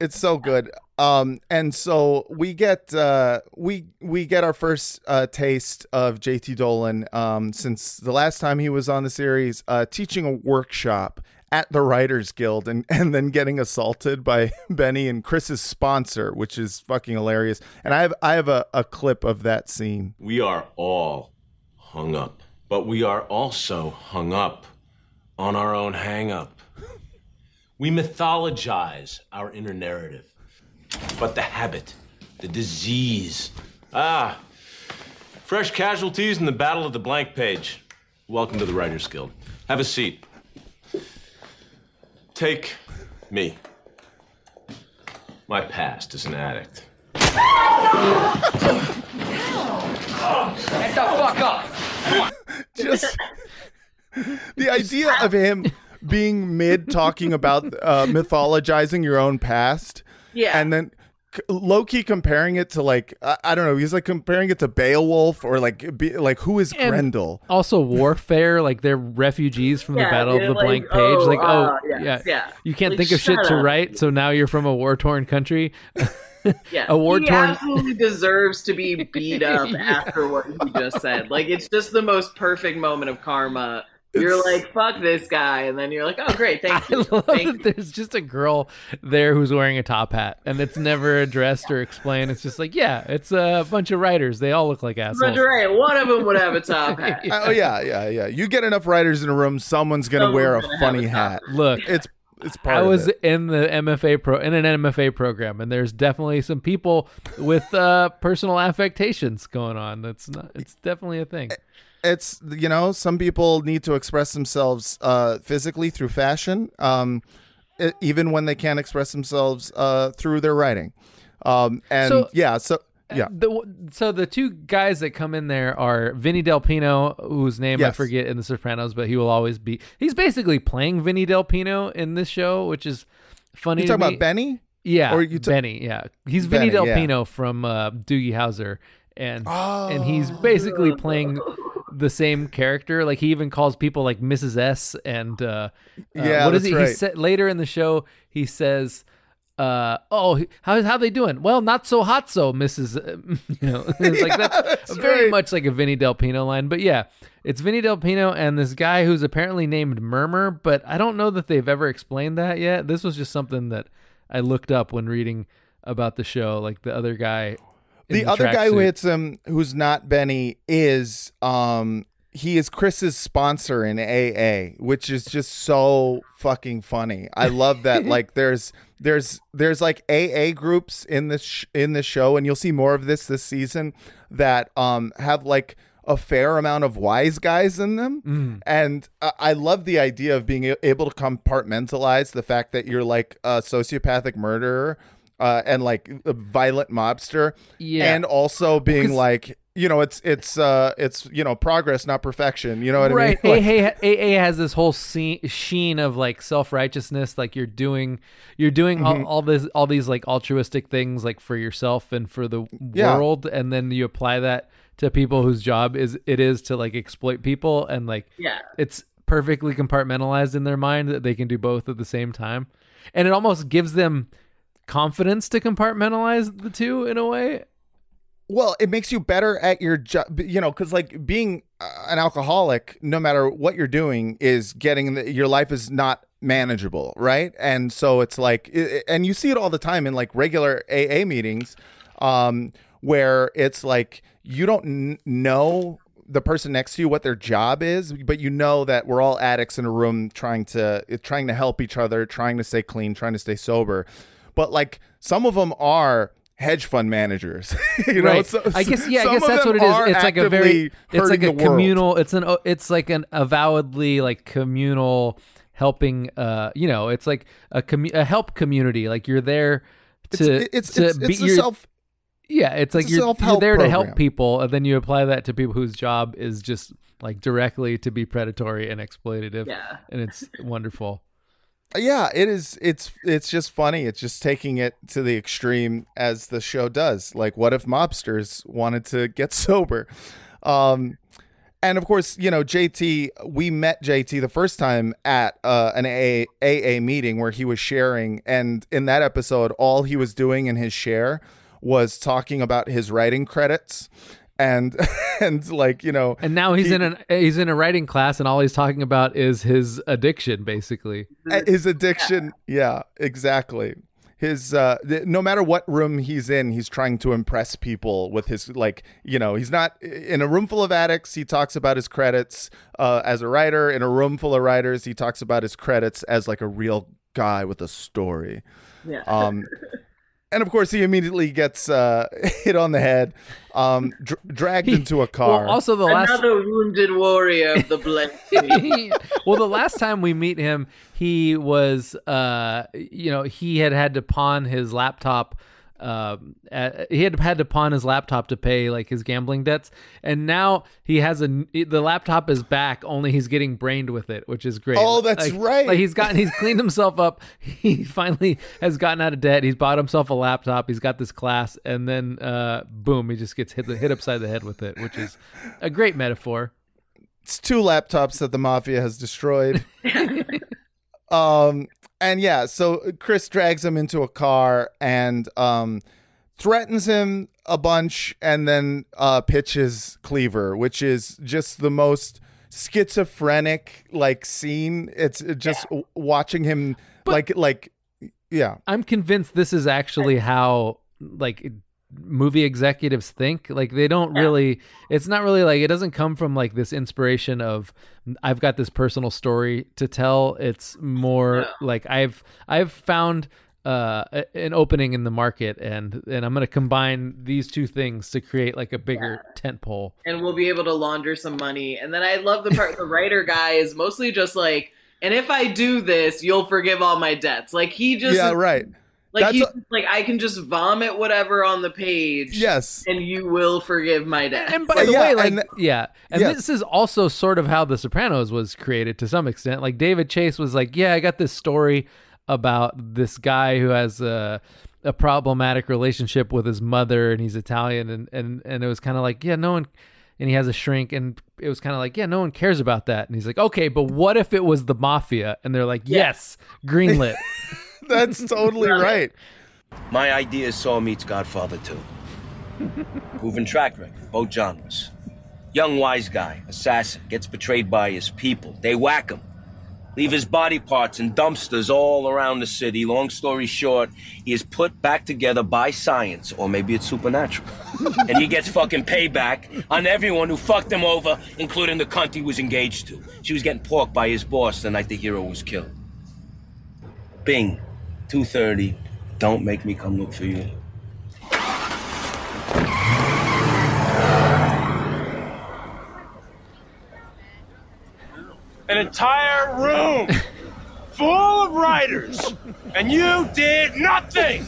it's so good um and so we get uh we we get our first uh taste of jt dolan um since the last time he was on the series uh teaching a workshop at the writers guild and and then getting assaulted by benny and chris's sponsor which is fucking hilarious and i have i have a, a clip of that scene We are all hung up, but we are also hung up on our own hang up. We mythologize our inner narrative, but the habit, the disease, ah, fresh casualties in the battle of the blank page. Welcome to the Writers Guild. Have a seat. Take me. My past as an addict. Get the fuck up! Just the idea of him being mid talking about uh, mythologizing your own past Yeah. and then low key comparing it to like I, I don't know he's like comparing it to Beowulf or like be, like who is And Grendel Also, warfare, like they're refugees from the Battle of the like, Blank Page. oh, like, oh, uh, yes, yeah. yeah. You can't Like, think of shit shut to write, so now you're from a war torn country. yeah. a war he torn- absolutely deserves to be beat up after what he just said. Like it's just the most perfect moment of karma. You're like, fuck this guy, and then you're like, oh great, thank I you. love Thank that there's just a girl there who's wearing a top hat, and it's never addressed or explained. It's just like, yeah, it's a bunch of writers. They all look like assholes. Right, one of them would have a top hat. oh yeah yeah yeah you get enough writers in a room someone's gonna Someone's wear a gonna funny a hat Look, it's it's part I of was it. in the MFA pro in an MFA program, and there's definitely some people with uh, personal affectations going on. That's not. It's definitely a thing. It's you know some people need to express themselves uh physically through fashion um e- even when they can't express themselves uh through their writing um and So- yeah so yeah The, so the two guys that come in there are Vinny Del Pino, whose name I forget in The Sopranos, but he will always be. He's basically playing Vinny Del Pino in this show, which is funny. you talking me. about benny Yeah, Or you ta- Benny. Yeah, he's Vinny Benny, Del yeah. Pino from uh, Doogie Howser, and and he's basically playing the same character. Like he even calls people like Mrs. S and uh, uh, Yeah, what is he? He right. said later in the show he says. Uh, oh, how how they doing? Well, not so hot, so Mrs. uh, You know, it's like that's, that's very right. much like a Vinny Del Pino line. But yeah, it's Vinny Del Pino and this guy who's apparently named Murmur, but I don't know that they've ever explained that yet. This was just something that I looked up when reading about the show. Like the other guy, in the other guy who hits him who's not benny is um he is chris's sponsor in aa which is just so fucking funny. I love that like there's there's there's like aa groups in this sh- in this show and you'll see more of this this season that um have like a fair amount of wise guys in them. Mm. and I I love the idea of being able to compartmentalize the fact that you're like a sociopathic murderer uh, and like a violent mobster Yeah. and also being 'Cause- like you know it's it's uh it's you know progress not perfection you know what right. i mean Like, AA, AA has this whole scene, sheen of like self righteousness, like you're doing, you're doing Mm-hmm. all, all this, all these like altruistic things, like for yourself and for the Yeah. world, and then you apply that to people whose job is it is to like exploit people, and like Yeah. it's perfectly compartmentalized in their mind that they can do both at the same time, and it almost gives them confidence to compartmentalize the two in a way. well it makes you better at your job you know because like being uh, an alcoholic no matter what you're doing is getting the, your life is not manageable right and so it's like i- i- and you see it all the time in like regular aa meetings um where it's like you don't n- know the person next to you what their job is but you know that we're all addicts in a room trying to trying to help each other trying to stay clean trying to stay sober but like some of them are hedge fund managers you know right. so, I guess yeah. I guess that's what it is. It's like a very it's like a the world. communal. It's an it's like an avowedly like communal helping. Uh, you know, it's like a commu- a help community. Like you're there to it's to it's, be it's a your- self Yeah, it's like It's you're, you're self-help there to help people, and then you apply that to people whose job is just like directly to be predatory and exploitative. Yeah. and it's wonderful. Yeah it is it's it's just funny it's just taking it to the extreme as the show does like what if mobsters wanted to get sober? Um and of course you know jt we met jt the first time at uh, an AA, AA meeting where he was sharing and in that episode all he was doing in his share was talking about his writing credits and and like you know And now he's he- in an he's in a writing class, and all he's talking about is his addiction, basically. Uh, his addiction. Yeah exactly. His uh th- no matter what room he's in he's trying to impress people with his like you know he's not in a room full of addicts he talks about his credits uh as a writer. In a room full of writers he talks about his credits as like a real guy with a story. Yeah. um and of course he immediately gets uh hit on the head um dr- dragged into a car Well, also the last Another wounded warrior of the blank. Sea. well, the last time we meet him, he was, uh, you know, he had had to pawn his laptop. Um, uh, he had had to pawn his laptop to pay like his gambling debts, and now he has a the laptop is back. Only he's getting brained with it, which is great. Oh, that's Like- right. Like he's gotten, he's cleaned himself up. He finally has gotten out of debt. He's bought himself a laptop. He's got this class, and then uh, boom, he just gets hit hit upside the head with it, which is a great metaphor. it's two laptops that the mafia has destroyed. um, and yeah, so Chris drags him into a car and um, threatens him a bunch, and then uh, pitches Cleaver, which is just the most schizophrenic like scene. It's just w- watching him like like yeah. I'm convinced this is actually how like movie executives think. Like they don't really it's not really like it doesn't come from like this inspiration of I've got this personal story to tell. It's more like I've I've found uh an opening in the market and and I'm going to combine these two things to create like a bigger tent pole. and we'll be able to launder some money. And then I love the part the writer guy is mostly just like, and if I do this, you'll forgive all my debts. Like he just yeah, right. Like That's he's a- like I can just vomit whatever on the page. Yes. And you will forgive my debts. And by the Yeah, way, like and- yeah, and yes. this is also sort of how The Sopranos was created to some extent. Like David Chase was like, yeah, I got this story about this guy who has a a problematic relationship with his mother, and he's Italian, and and and it was kind of like, yeah, no one. And he has a shrink, and it was kind of like, yeah, no one cares about that. And he's like, okay, but what if it was the mafia? And they're like, yes, greenlit. That's totally right. My idea is Saw meets Godfather 2. Proven track record, both genres. Young wise guy, assassin, gets betrayed by his people. They whack him. Leave his body parts in dumpsters all around the city. Long story short, he is put back together by science, or maybe it's supernatural. and he gets fucking payback on everyone who fucked him over, including the cunt he was engaged to. She was getting porked by his boss the night the hero was killed. Bing, 2.30. Don't make me come look for you. An entire room full of writers, and you did nothing.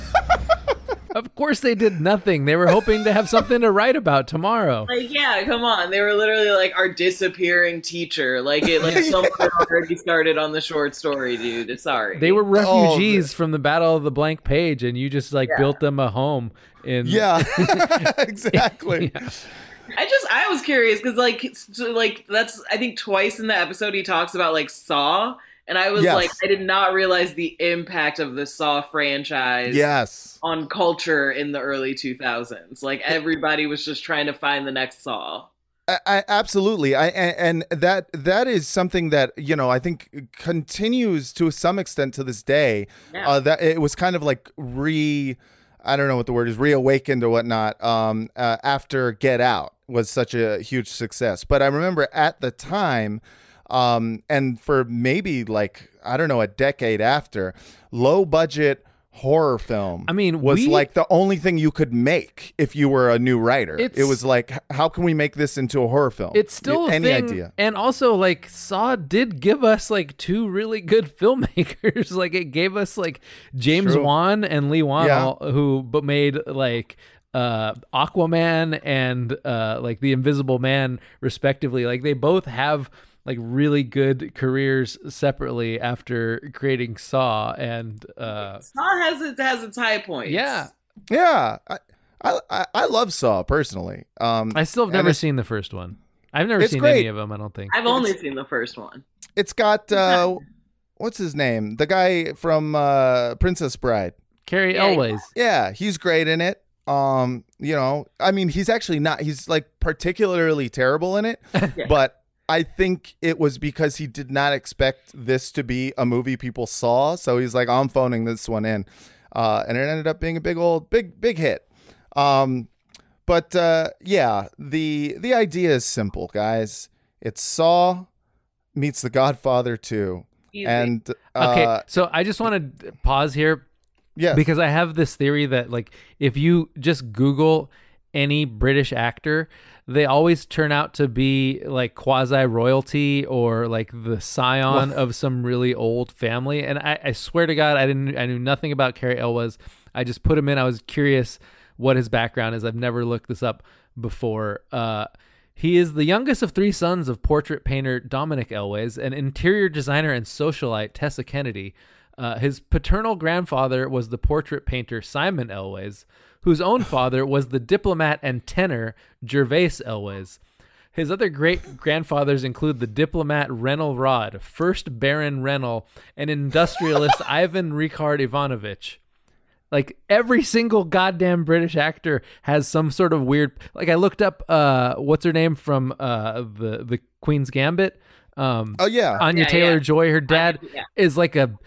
of course, they did nothing. They were hoping to have something to write about tomorrow. Like, yeah, come on. They were literally like our disappearing teacher. Like it like someone already started on the short story, dude. Sorry. They were Oh, refugees from the Battle of the Blank Page, and you just like Yeah. built them a home. In Yeah, exactly. I just I was curious because like so, like that's I think twice in the episode he talks about like Saw, and I was Yes. like I did not realize the impact of the Saw franchise Yes. on culture in the early 2000s. Like everybody was just trying to find the next Saw. I, I, absolutely. I and, and that that is something that you know I think continues to some extent to this day. Yeah. Uh, that it was kind of like re, I don't know what the word is, reawakened or whatnot. Um, uh, after Get Out was such a huge success, but I remember at the time, um, and for maybe like I don't know a decade after, low budget horror film. I mean, was we- like the only thing you could make if you were a new writer. It was like, how can we make this into a horror film? It's still any thing, idea. and also like Saw did give us like two really good filmmakers. like it gave us like James True. Wan and Lee Wan, Yeah. all- who but made like uh, Aquaman and uh, like the Invisible Man, respectively. Like they both have like really good careers separately after creating Saw and uh, Saw has its has its high points. yeah. Yeah, I, I I love Saw personally. Um, I still have never seen the first one. I've never seen great. any of them. I don't think. I've only seen the first one. It's got uh, what's his name? The guy from uh, Princess Bride. Cary Yeah, Elwes. Yeah, he's great in it. Um, you know, I mean, he's actually not. He's like particularly terrible in it, but I think it was because he did not expect this to be a movie people saw. So he's like, I'm phoning this one in, uh, and it ended up being a big old, big, big hit. Um, but uh, yeah, the the idea is simple, guys. It's Saw meets The Godfather 2. Easy. And Okay, uh, so I just want to pause here yeah, because I have this theory that like if you just Google any British actor, they always turn out to be like quasi royalty or like the scion of some really old family. And I, I swear to God, I didn't I knew nothing about Cary Elwes. I just put him in. I was curious what his background is. I've never looked this up before. Uh, he is the youngest of three sons of portrait painter Dominic Elwes and interior designer and socialite Tessa Kennedy. Uh, his paternal grandfather was the portrait painter Simon Elwes, whose own father was the diplomat and tenor Gervase Elwes. His other great grandfathers include the diplomat Rennell Rodd, first Baron Rennell, and industrialist Ivan Ricard Ivanovich. Like every single goddamn British actor has some sort of weird. Like I looked up, uh, what's her name from uh the the Queen's Gambit? Um, oh yeah, Anya Yeah, Taylor yeah. Joy. Her dad yeah. is like a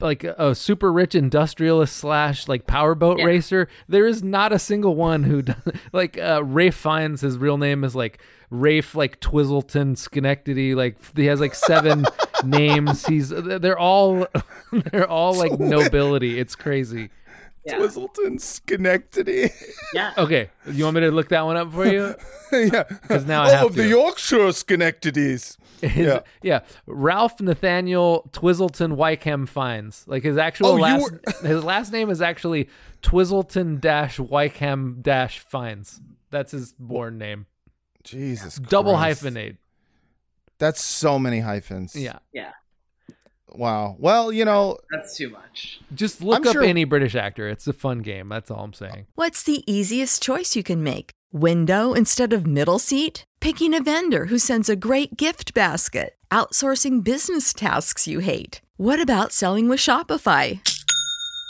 like a super rich industrialist slash like powerboat Yeah. racer. There is not a single one who does, like uh, Rafe Fiennes. His real name is like Rafe like Twizzleton Schenectady. Like he has like seven names. He's they're all they're all like nobility. It's crazy. Yeah. Twizzleton Schenectady. yeah. Okay, you want me to look that one up for you? yeah, Because now I oh, have of the. Yorkshire Schenectadys. His- Yeah. yeah, Ralph Nathaniel Twisleton Wykeham Fiennes. Like his actual Oh, last, were- his last name is actually Twisleton dash Wykeham dash Fiennes. That's his born name. Jesus, Double Christ. hyphenate. That's so many hyphens. Yeah, Yeah. Wow. Well, you know, That's too much. just look I'm up sure- any British actor. It's a fun game. That's all I'm saying. What's the easiest choice you can make? Window instead of middle seat? Picking a vendor who sends a great gift basket? Outsourcing business tasks you hate? What about selling with Shopify?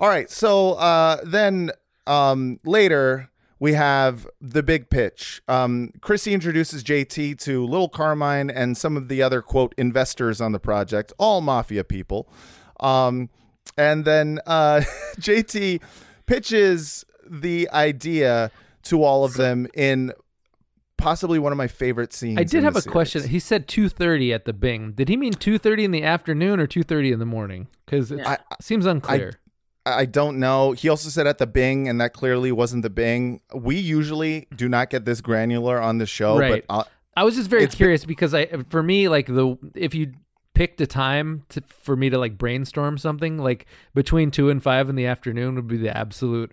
All right. So uh, then um, later we have the big pitch. Um, Chrissy introduces JT to Little Carmine and some of the other quote investors on the project, all mafia people. Um, and then uh, JT pitches the idea to all of them in possibly one of my favorite scenes. I did have a question. He said 2:30 at the Bing. Did he mean 2:30 in the afternoon or 2:30 in the morning? Cuz it I- seems unclear. I don't know. He also said at the Bing, and that clearly wasn't the Bing. We usually do not get this granular on the show, Right. but uh, I was just very it's been- curious because I for me like the if you picked a time to, for me to like brainstorm something like between 2 and 5 in the afternoon would be the absolute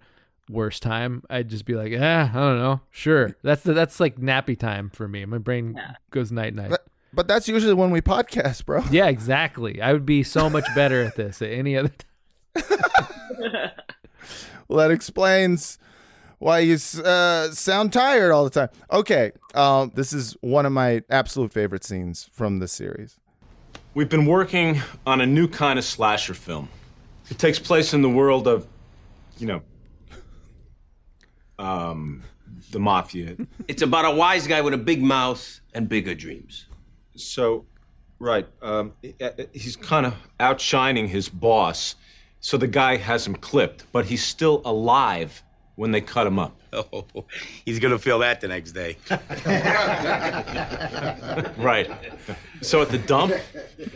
worst time. I'd just be like, "Eh, I don't know. Sure." That's the, that's like nappy time for me. My brain goes night night. but, but that's usually when we podcast, bro. Yeah, exactly. I would be so much better at this at any other time. Well, that explains why you uh, sound tired all the time. Okay, um, this is one of my absolute favorite scenes from the series. We've been working on a new kind of slasher film. It takes place in the world of, you know, um, the mafia. It's about a wise guy with a big mouth and bigger dreams. So, right, um, he's kind of outshining his boss. So the guy has him clipped, but he's still alive when they cut him up. Oh, he's gonna feel that the next day. Right. So at the dump,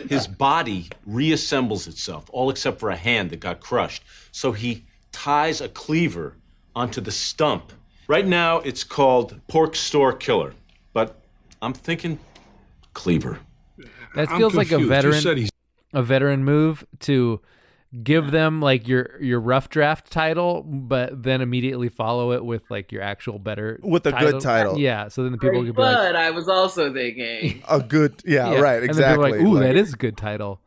his body reassembles itself, all except for a hand that got crushed. So he ties a cleaver onto the stump. Right now, it's called Pork Store Killer, but I'm thinking cleaver. That feels like a veteran a veteran move to give them like your your rough draft title, but then immediately follow it with like your actual better With a good title. Yeah, so then the people could be like, But I was also thinking. A good, yeah, Yeah. right, And then exactly. like, Ooh, Like- that is a good title.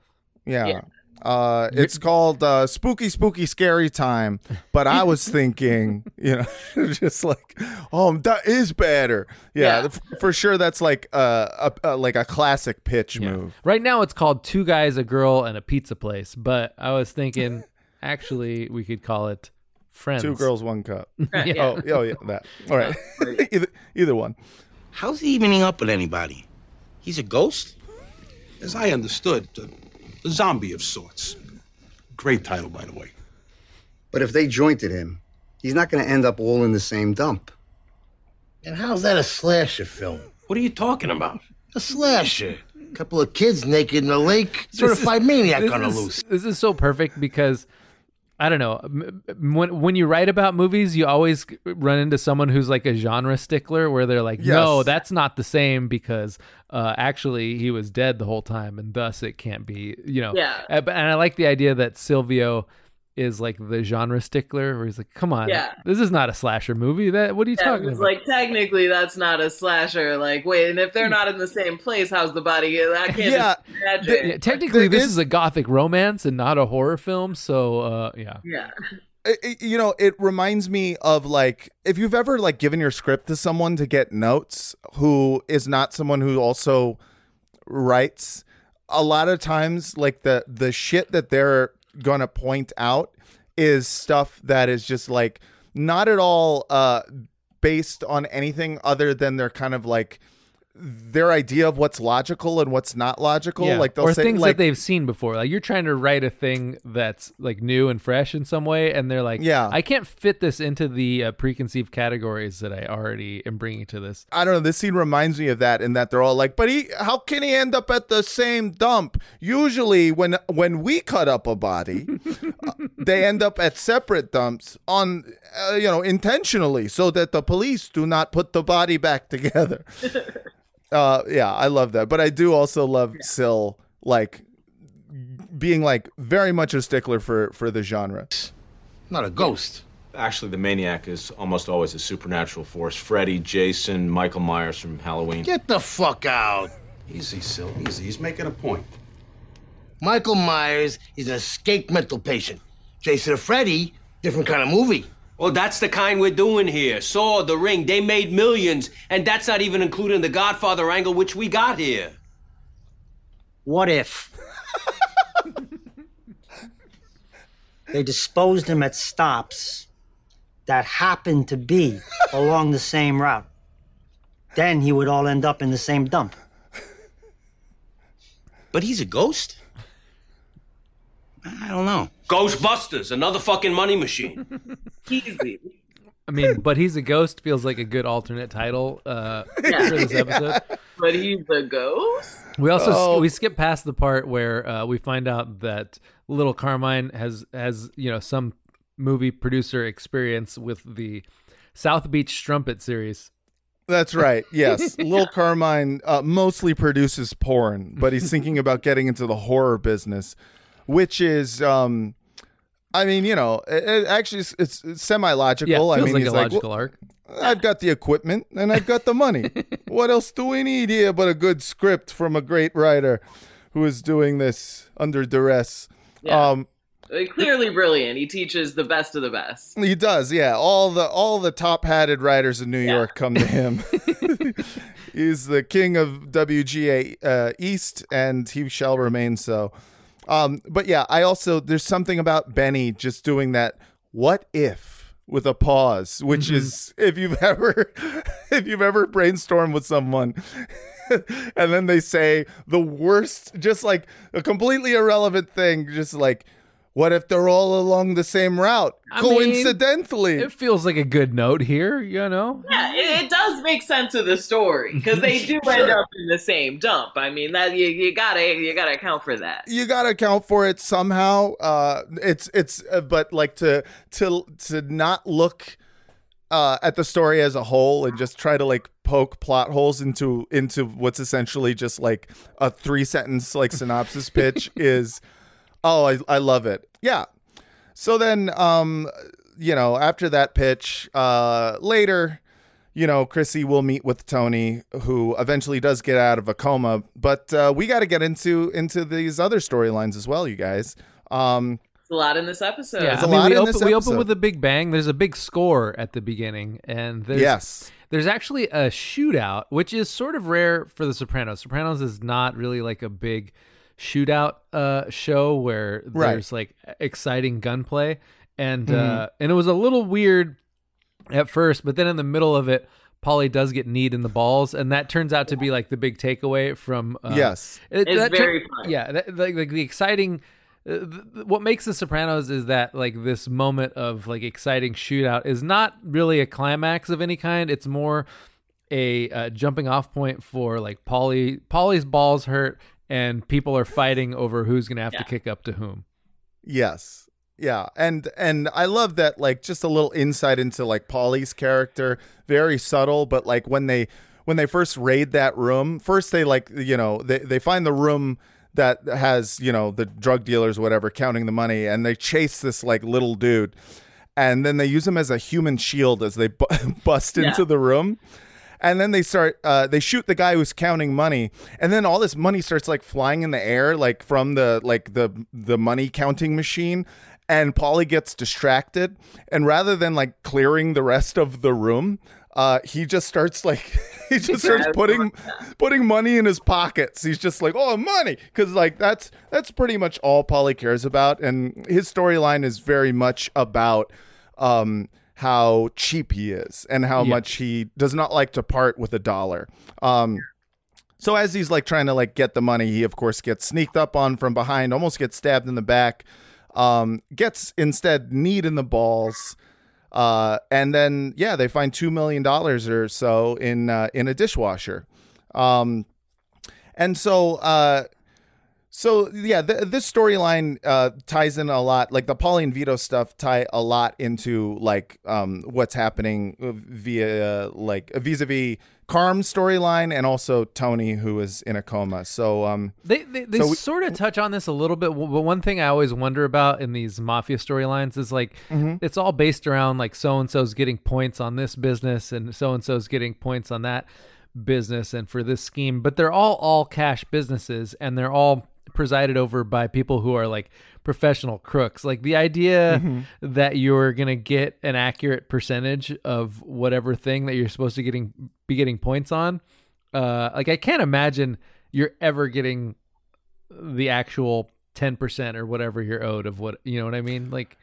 Yeah. Uh, it's called uh, Spooky Spooky Scary Time, but I was thinking, you know, just like, oh, that is better. Yeah, Yeah. f- for sure. That's like a, a, a like a classic pitch move. Right now, it's called Two Guys, a Girl, and a Pizza Place. But I was thinking, actually, we could call it Friends. Two girls, one cup. Yeah. Oh, oh, yeah, that. All right, either either one. How's he evening up with anybody? He's a ghost? As I understood, uh, a zombie of sorts. Great title, by the way. But if they jointed him, he's not going to end up all in the same dump. And how's that a slasher film? What are you talking about? A slasher. A Couple of kids naked in the lake. Certified maniac on the loose. This is so perfect because I don't know. When when you write about movies, you always run into someone who's like a genre stickler, where they're like, "No, that's not the same because uh, actually he was dead the whole time, and thus it can't be." You know. Yeah. Uh, but- And I like the idea that Silvio is like the genre stickler, where he's like, "Come on, Yeah. this is not a slasher movie. That what are you Yeah, talking it's about?" like technically that's not a slasher. Like, wait, and if they're not in the same place, how's the body? I can't Yeah, just imagine. Yeah, technically, this is a gothic romance and not a horror film. So, uh, yeah. yeah. It- it- you know, it reminds me of like if you've ever like given your script to someone to get notes who is not someone who also writes. A lot of times, like the the shit that they're gonna point out is stuff that is just like not at all uh based on anything other than their kind of like their idea of what's logical and what's not logical. Yeah. Like they'll or say things like that they've seen before. Like you're trying to write a thing that's like new and fresh in some way, and they're like, Yeah. I can't fit this into the uh, preconceived categories that I already am bringing to this." I don't know. This scene reminds me of that, in that they're all like, "But he, how can he end up at the same dump? Usually, when when we cut up a body, uh, they end up at separate dumps on, uh, you know, intentionally, so that the police do not put the body back together." uh, yeah, I love that, but I do also love Sil like being like very much a stickler for for the genre. Not a ghost. Actually, the maniac is almost always a supernatural force. Freddy, Jason, Michael Myers from Halloween. Get the fuck out. Easy, Sil, easy. He's making a point. Michael Myers is an escaped mental patient. Jason and Freddy, different kind of movie. Well, that's the kind we're doing here. Saw, The Ring, they made millions, and that's not even including the Godfather angle, which we got here. What if they disposed him at stops that happened to be along the same route? Then he would all end up in the same dump. But he's a ghost? I don't know. Ghostbusters, another fucking money machine. Easy. I mean, but he's a ghost feels like a good alternate title uh, Yeah. for this episode. But he's a ghost. We also Oh. we skip past the part where uh, we find out that little Carmine has has you know some movie producer experience with the South Beach Strumpet series. That's right. Yes, Lil Carmine uh, mostly produces porn, but he's thinking about getting into the horror business, which is, um, I mean, you know, it, it actually it's, it's semi logical. Yeah, I feels mean, like he's a logical well, arc. I've got the equipment and I've got the money. what else do we need here but a good script from a great writer who is doing this under duress? Yeah. Um, Clearly brilliant. He teaches the best of the best. He does, yeah. All the all the top hatted writers in New York come to him. He's the king of WGA uh, East, and he shall remain so. Um, but yeah, I also there's something about Benny just doing that. What if with a pause, which is if you've ever if you've ever brainstormed with someone. and then they say the worst, just like a completely irrelevant thing, just like, what if they're all along the same route? I mean, Coincidentally. It feels like a good note here, you know. Yeah, it, it does make sense of the story because they do end up in the same dump. I mean, that you, you gotta you gotta account for that. you gotta account for it somehow. Uh, it's it's uh, but like to to to not look uh, at the story as a whole and just try to like poke plot holes into into what's essentially just like a three sentence like synopsis pitch is oh I I love it. Yeah. So then um you know after that pitch uh later you know Chrissy will meet with Tony who eventually does get out of a coma but uh we got to get into into these other storylines as well you guys. Um It's a lot in this episode. Yeah, a I mean, lot we, in open, this we open with a big bang. There's a big score at the beginning, and there's, Yes. there's actually a shootout, which is sort of rare for The Sopranos. Sopranos is not really like a big shootout uh, show where Right. there's like exciting gunplay, and Mm-hmm. uh, and it was a little weird at first, but then in the middle of it. Paulie does get kneed in the balls, and that turns out to be like the big takeaway from. Uh, Yes. it- It's that tur- very fun. Yeah, that, like, like the exciting. Uh, th- th- what makes The Sopranos is that like this moment of like exciting shootout is not really a climax of any kind. It's more a uh, jumping off point for like Paulie. Paulie's balls hurt, and people are fighting over who's gonna have to kick up to whom. Yes. Yeah. And and I love that like just a little insight into like Paulie's character, very subtle, but like when they when they first raid that room, first they like you know, they, they find the room that has, you know, the drug dealers, whatever, counting the money, and they chase this like little dude. And then they use him as a human shield as they bu- bust Yeah. into the room. And then they start, uh, they shoot the guy who's counting money, and then all this money starts like flying in the air, like from the like the the money counting machine. And Paulie gets distracted, and rather than like clearing the rest of the room, uh, he just starts like he just starts putting putting money in his pockets. He's just like, oh, money, because like that's that's pretty much all Paulie cares about, and his storyline is very much about um how cheap he is and how Yeah. much he does not like to part with a dollar. Um, so as he's like trying to like get the money, he of course gets sneaked up on from behind, almost gets stabbed in the back, um, gets instead kneed in the balls. Uh, and then yeah, they find two million dollars or so in uh, in a dishwasher. Um, and so uh, so yeah, th- this storyline uh, ties in a lot. Like the Pauline Vito stuff tie a lot into like um, what's happening via like vis-a-vis Carm's storyline and also Tony who is in a coma. So um, They they, they So we- sort of touch on this a little bit, but one thing I always wonder about in these mafia storylines is like Mm-hmm. it's all based around like so and so's getting points on this business and so and so's getting points on that business and for this scheme, but they're all all cash businesses and they're all presided over by people who are like professional crooks. Like the idea Mm-hmm. that you're gonna get an accurate percentage of whatever thing that you're supposed to getting be getting points on, uh, like I can't imagine you're ever getting the actual 10% or whatever you're owed of what you know what I mean like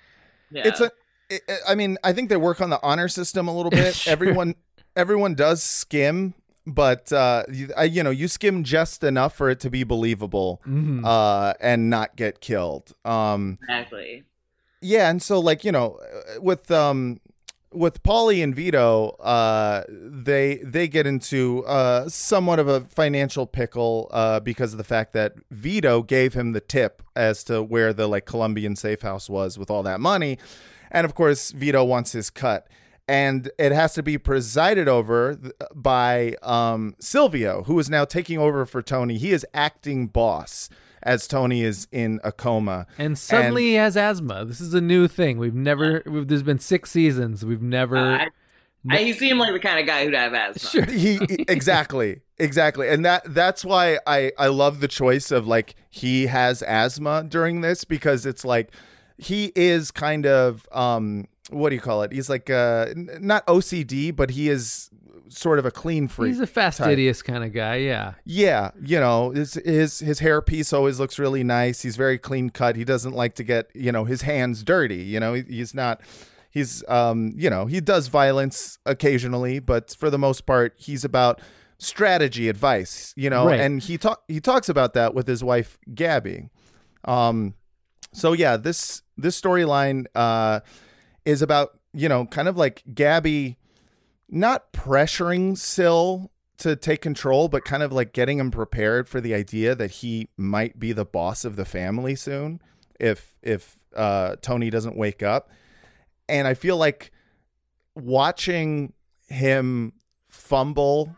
Yeah. it's a it- I mean, I think they work on the honor system a little bit. Sure. Everyone everyone does skim but uh, you, I, you know, you skim just enough for it to be believable, Mhm. uh, and not get killed. Um, Exactly. yeah, and so like you know, uh, with um, with Paulie and Vito, uh, they they get into uh, somewhat of a financial pickle uh, because of the fact that Vito gave him the tip as to where the like Colombian safe house was with all that money, and of course Vito wants his cut. And it has to be presided over by um, Silvio, who is now taking over for Tony. He is acting boss as Tony is in a coma. And suddenly he has asthma. This is a new thing. We've never. We've, there's been six seasons. We've never. Uh, I, he seemed like the kind of guy who'd have asthma. Sure. he he- exactly exactly and that that's why i i love the choice of like he has asthma during this because it's like he is kind of um what do you call it he's like uh n- not ocd but he is sort of a clean freak He's a type. fastidious kind of guy. Yeah. Yeah, you know, his his his hair piece always looks really nice. He's very clean cut. He doesn't like to get, you know, his hands dirty. You know, He- he's not he's um, you know, he does violence occasionally, but for the most part, he's about strategy advice, you know, Right. and he talk he talks about that with his wife Gabby. Um so yeah, this this storyline uh is about, you know, kind of like Gabby not pressuring Sil to take control, but kind of like getting him prepared for the idea that he might be the boss of the family soon if if uh, Tony doesn't wake up. And I feel like watching him fumble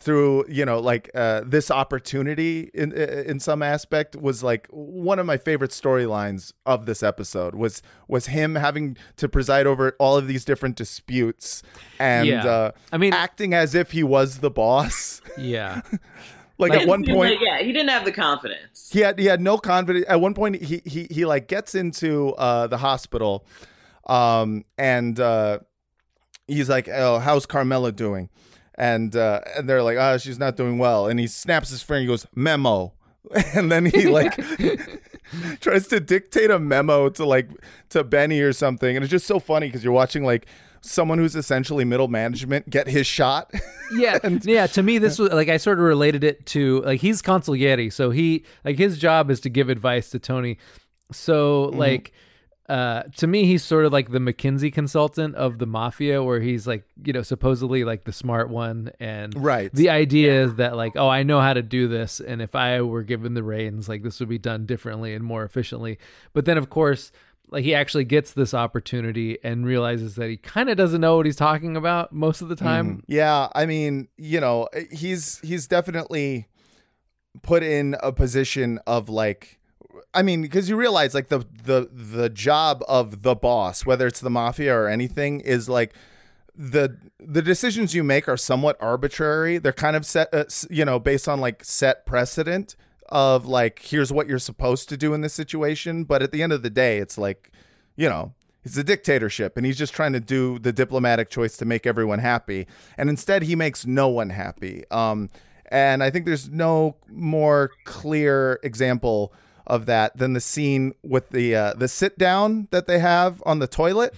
through you know like uh this opportunity in in some aspect was like one of my favorite storylines of this episode was was him having to preside over all of these different disputes and Yeah. uh I mean- acting as if he was the boss Yeah. like It at one point like, yeah, he didn't have the confidence. he had he had no confidence. At one point, he he he like gets into uh, the hospital, um, and uh, he's like, "Oh, how's Carmela doing?" And uh, and they're like, "Oh, she's not doing well." And he snaps his finger. He goes, "Memo," and then he like tries to dictate a memo to like to Benny or something. And it's just so funny because you're watching like someone who's essentially middle management get his shot. yeah yeah to me this was like i sort of related it to like he's consigliere so he like his job is to give advice to tony so Mm-hmm. Uh to me he's sort of like the mckinsey consultant of the mafia where he's like you know supposedly like the smart one and Right. the idea is that like oh i know how to do this and if i were given the reins like this would be done differently and more efficiently but then of course like he actually gets this opportunity and realizes that he kind of doesn't know what he's talking about most of the time Mhm. Yeah, I mean, you know, he's he's definitely put in a position of like I mean, because you realize like the the the job of the boss, whether it's the mafia or anything, is like the the decisions you make are somewhat arbitrary. They're kind of set, uh, you know, based on like set precedent of like here's what you're supposed to do in this situation. But at the end of the day, it's like, you know, it's a dictatorship, and he's just trying to do the diplomatic choice to make everyone happy, and instead he makes no one happy. Um, and I think there's no more clear example of that than the scene with the uh, the sit down that they have on the toilet.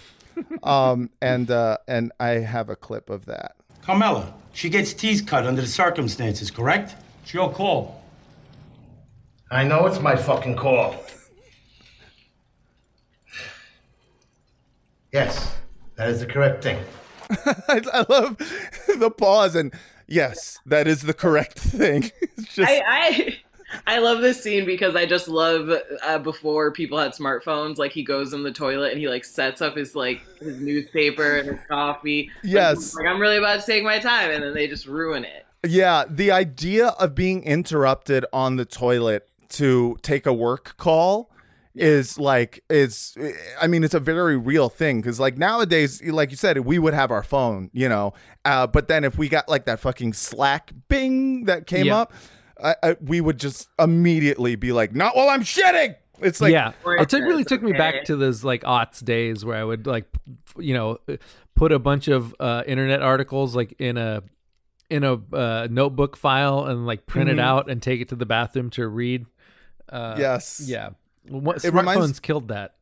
um, and uh, and I have a clip of that. Carmela, she gets teeth cut under the circumstances, correct? It's your call. I know it's my fucking call. Yes, that is the correct thing. I, I love the pause and yes, that is the correct thing. It's just I, I I love this scene because I just love uh, before people had smartphones. Like he goes in the toilet and he like sets up his like his newspaper and his coffee. Yes. he's like I'm really about to take my time, and then they just ruin it. Yeah, the idea of being interrupted on the toilet to take a work call is like is I mean it's a very real thing cuz like nowadays like you said we would have our phone, you know. Uh but then if we got like that fucking Slack bing that came Yeah. up, I, I, we would just immediately be like, "Not while I'm shitting." It's like yeah, it took really took me back to those like aughts days where I would like, you know, put a bunch of uh, internet articles like in a in a uh, notebook file and like print Mhm. it out and take it to the bathroom to read. Uh, Yes. yeah. What, It smartphones reminds- killed that.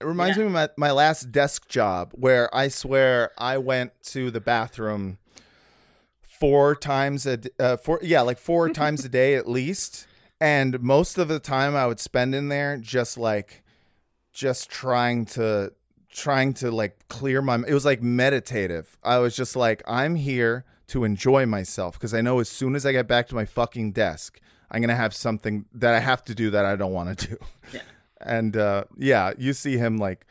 It reminds me of my, my last desk job where I swear I went to the bathroom four times a uh, four yeah like four times a day at least. And most of the time i would spend in there just like just trying to trying to like clear my it was like meditative. I was just like i'm here to enjoy myself because i know as soon as i get back to my fucking desk i'm gonna have something that i have to do that i don't want to do. Yeah. and uh yeah you see him like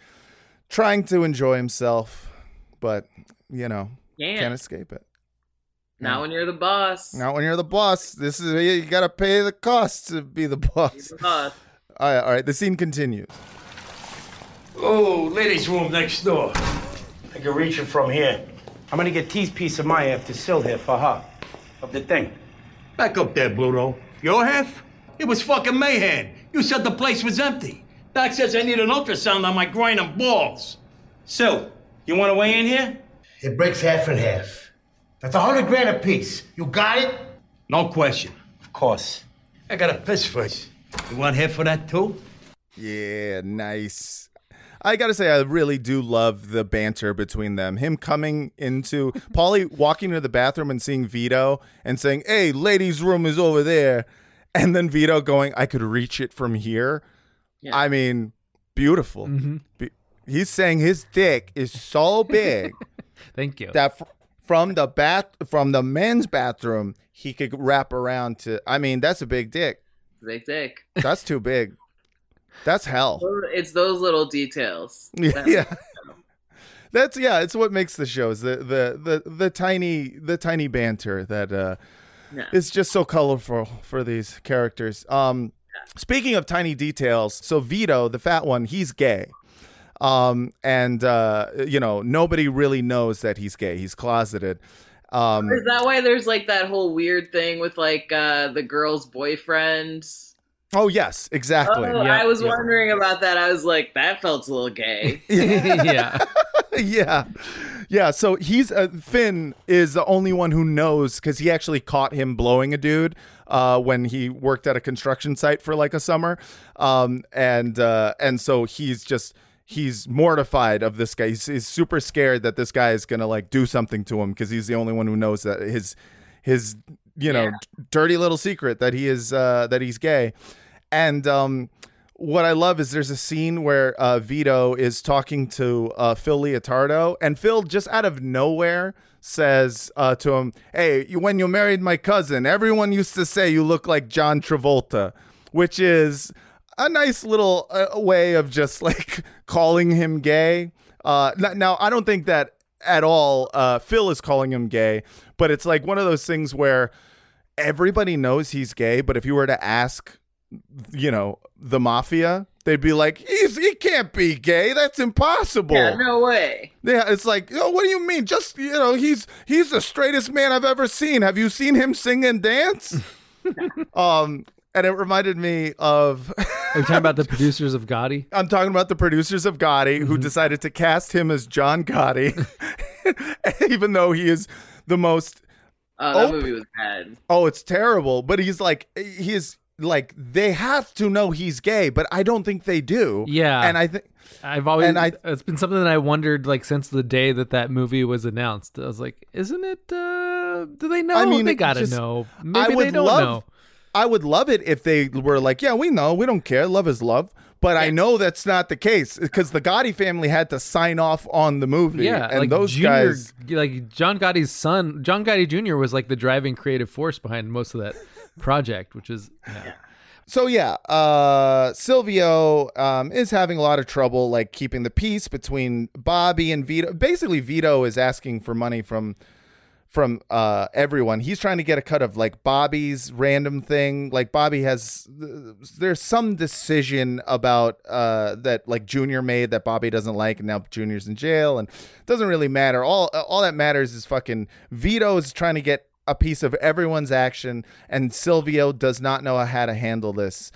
trying to enjoy himself but you know can't escape it Not when you're the boss. not when you're the boss. This is you gotta pay the cost to be the boss. The boss. All right, all right. The scene continues. Oh, ladies' room next door. I can reach it from here. I'm gonna get T's piece of my half to sell here for her. Of the thing. Back up there, Bluto. Your half? It was fucking mayhem. You said the place was empty. Doc says I need an ultrasound on my groin and balls. So, you wanna weigh in here? It breaks half and half. That's a hundred grand a piece. You got it? No question. Of course. I gotta piss first. You want half for that too? Yeah, nice. I gotta say, I really do love the banter between them. Him coming into Paulie walking into the bathroom and seeing Vito and saying, "Hey, ladies' room is over there," and then Vito going, "I could reach it from here." I mean, beautiful. Mm-hmm. Be- he's saying his dick is so big. Thank you. That fr- from the bath from the men's bathroom, he could wrap around to. I mean, that's a big dick. Big dick. That's too big. That's hell. It's those little details. Yeah, yeah. That's yeah. It's what makes the shows the the the the tiny the tiny banter that uh, Yeah. is just so colorful for these characters. Um, speaking of tiny details, so Vito, the fat one, he's gay. Um, and uh, you know nobody really knows that he's gay. He's closeted. Um, Is that why there's like that whole weird thing with like uh the girl's boyfriend? oh yes, exactly. Oh, I was wondering about that. I was like, that felt a little gay. yeah. yeah. Yeah. So he's uh, Finn is the only one who knows because he actually caught him blowing a dude uh, when he worked at a construction site for like a summer, um, and uh, and so he's just he's mortified of this guy. He's, he's super scared that this guy is gonna like do something to him because he's the only one who knows that his his you know dirty little secret that he is uh, that he's gay, and um, what I love is there's a scene where uh, Vito is talking to uh, Phil Leotardo, and Phil just out of nowhere says uh, to him, "Hey, you, when you married my cousin, everyone used to say you look like John Travolta," which is a nice little uh, way of just like calling him gay. Uh, now, I don't think that at all. Uh, Phil is calling him gay, but it's like one of those things where everybody knows he's gay, but if you were to ask, you know, the mafia, they'd be like, "He's he can't be gay. That's impossible." Yeah, no way. Yeah, it's like, oh, what do you mean? Just you know, he's he's the straightest man I've ever seen. Have you seen him sing and dance? um, and it reminded me of. Are you talking about the producers of Gotti? I'm talking about the producers of Gotti who decided to cast him as John Gotti, even though he is the most. Oh, that op- movie was bad. Oh, it's terrible. But he's like, he's like, they have to know he's gay, but I don't think they do. Yeah. and I think I've always And I- it's been something that I wondered like since the day that that movie was announced. I was like, isn't it uh do they know? I mean, they got to just- know. I Maybe would they don't love, know. I would love it if they were like, yeah, we know, we don't care, love is love. But I know that's not the case because the Gotti family had to sign off on the movie. Yeah, and like those Junior, guys. like John Gotti's son, John Gotti Jr. was like the driving creative force behind most of that project, which is yeah. So yeah, uh, Silvio um, is having a lot of trouble like keeping the peace between Bobby and Vito. Basically, Vito is asking for money from from uh, everyone. He's trying to get a cut of like Bobby's random thing. Like Bobby has there's some decision about uh, that like Junior made that Bobby doesn't like, and now Junior's in jail, and doesn't really matter. All all that matters is fucking Vito is trying to get a piece of everyone's action, and Silvio does not know how to handle this,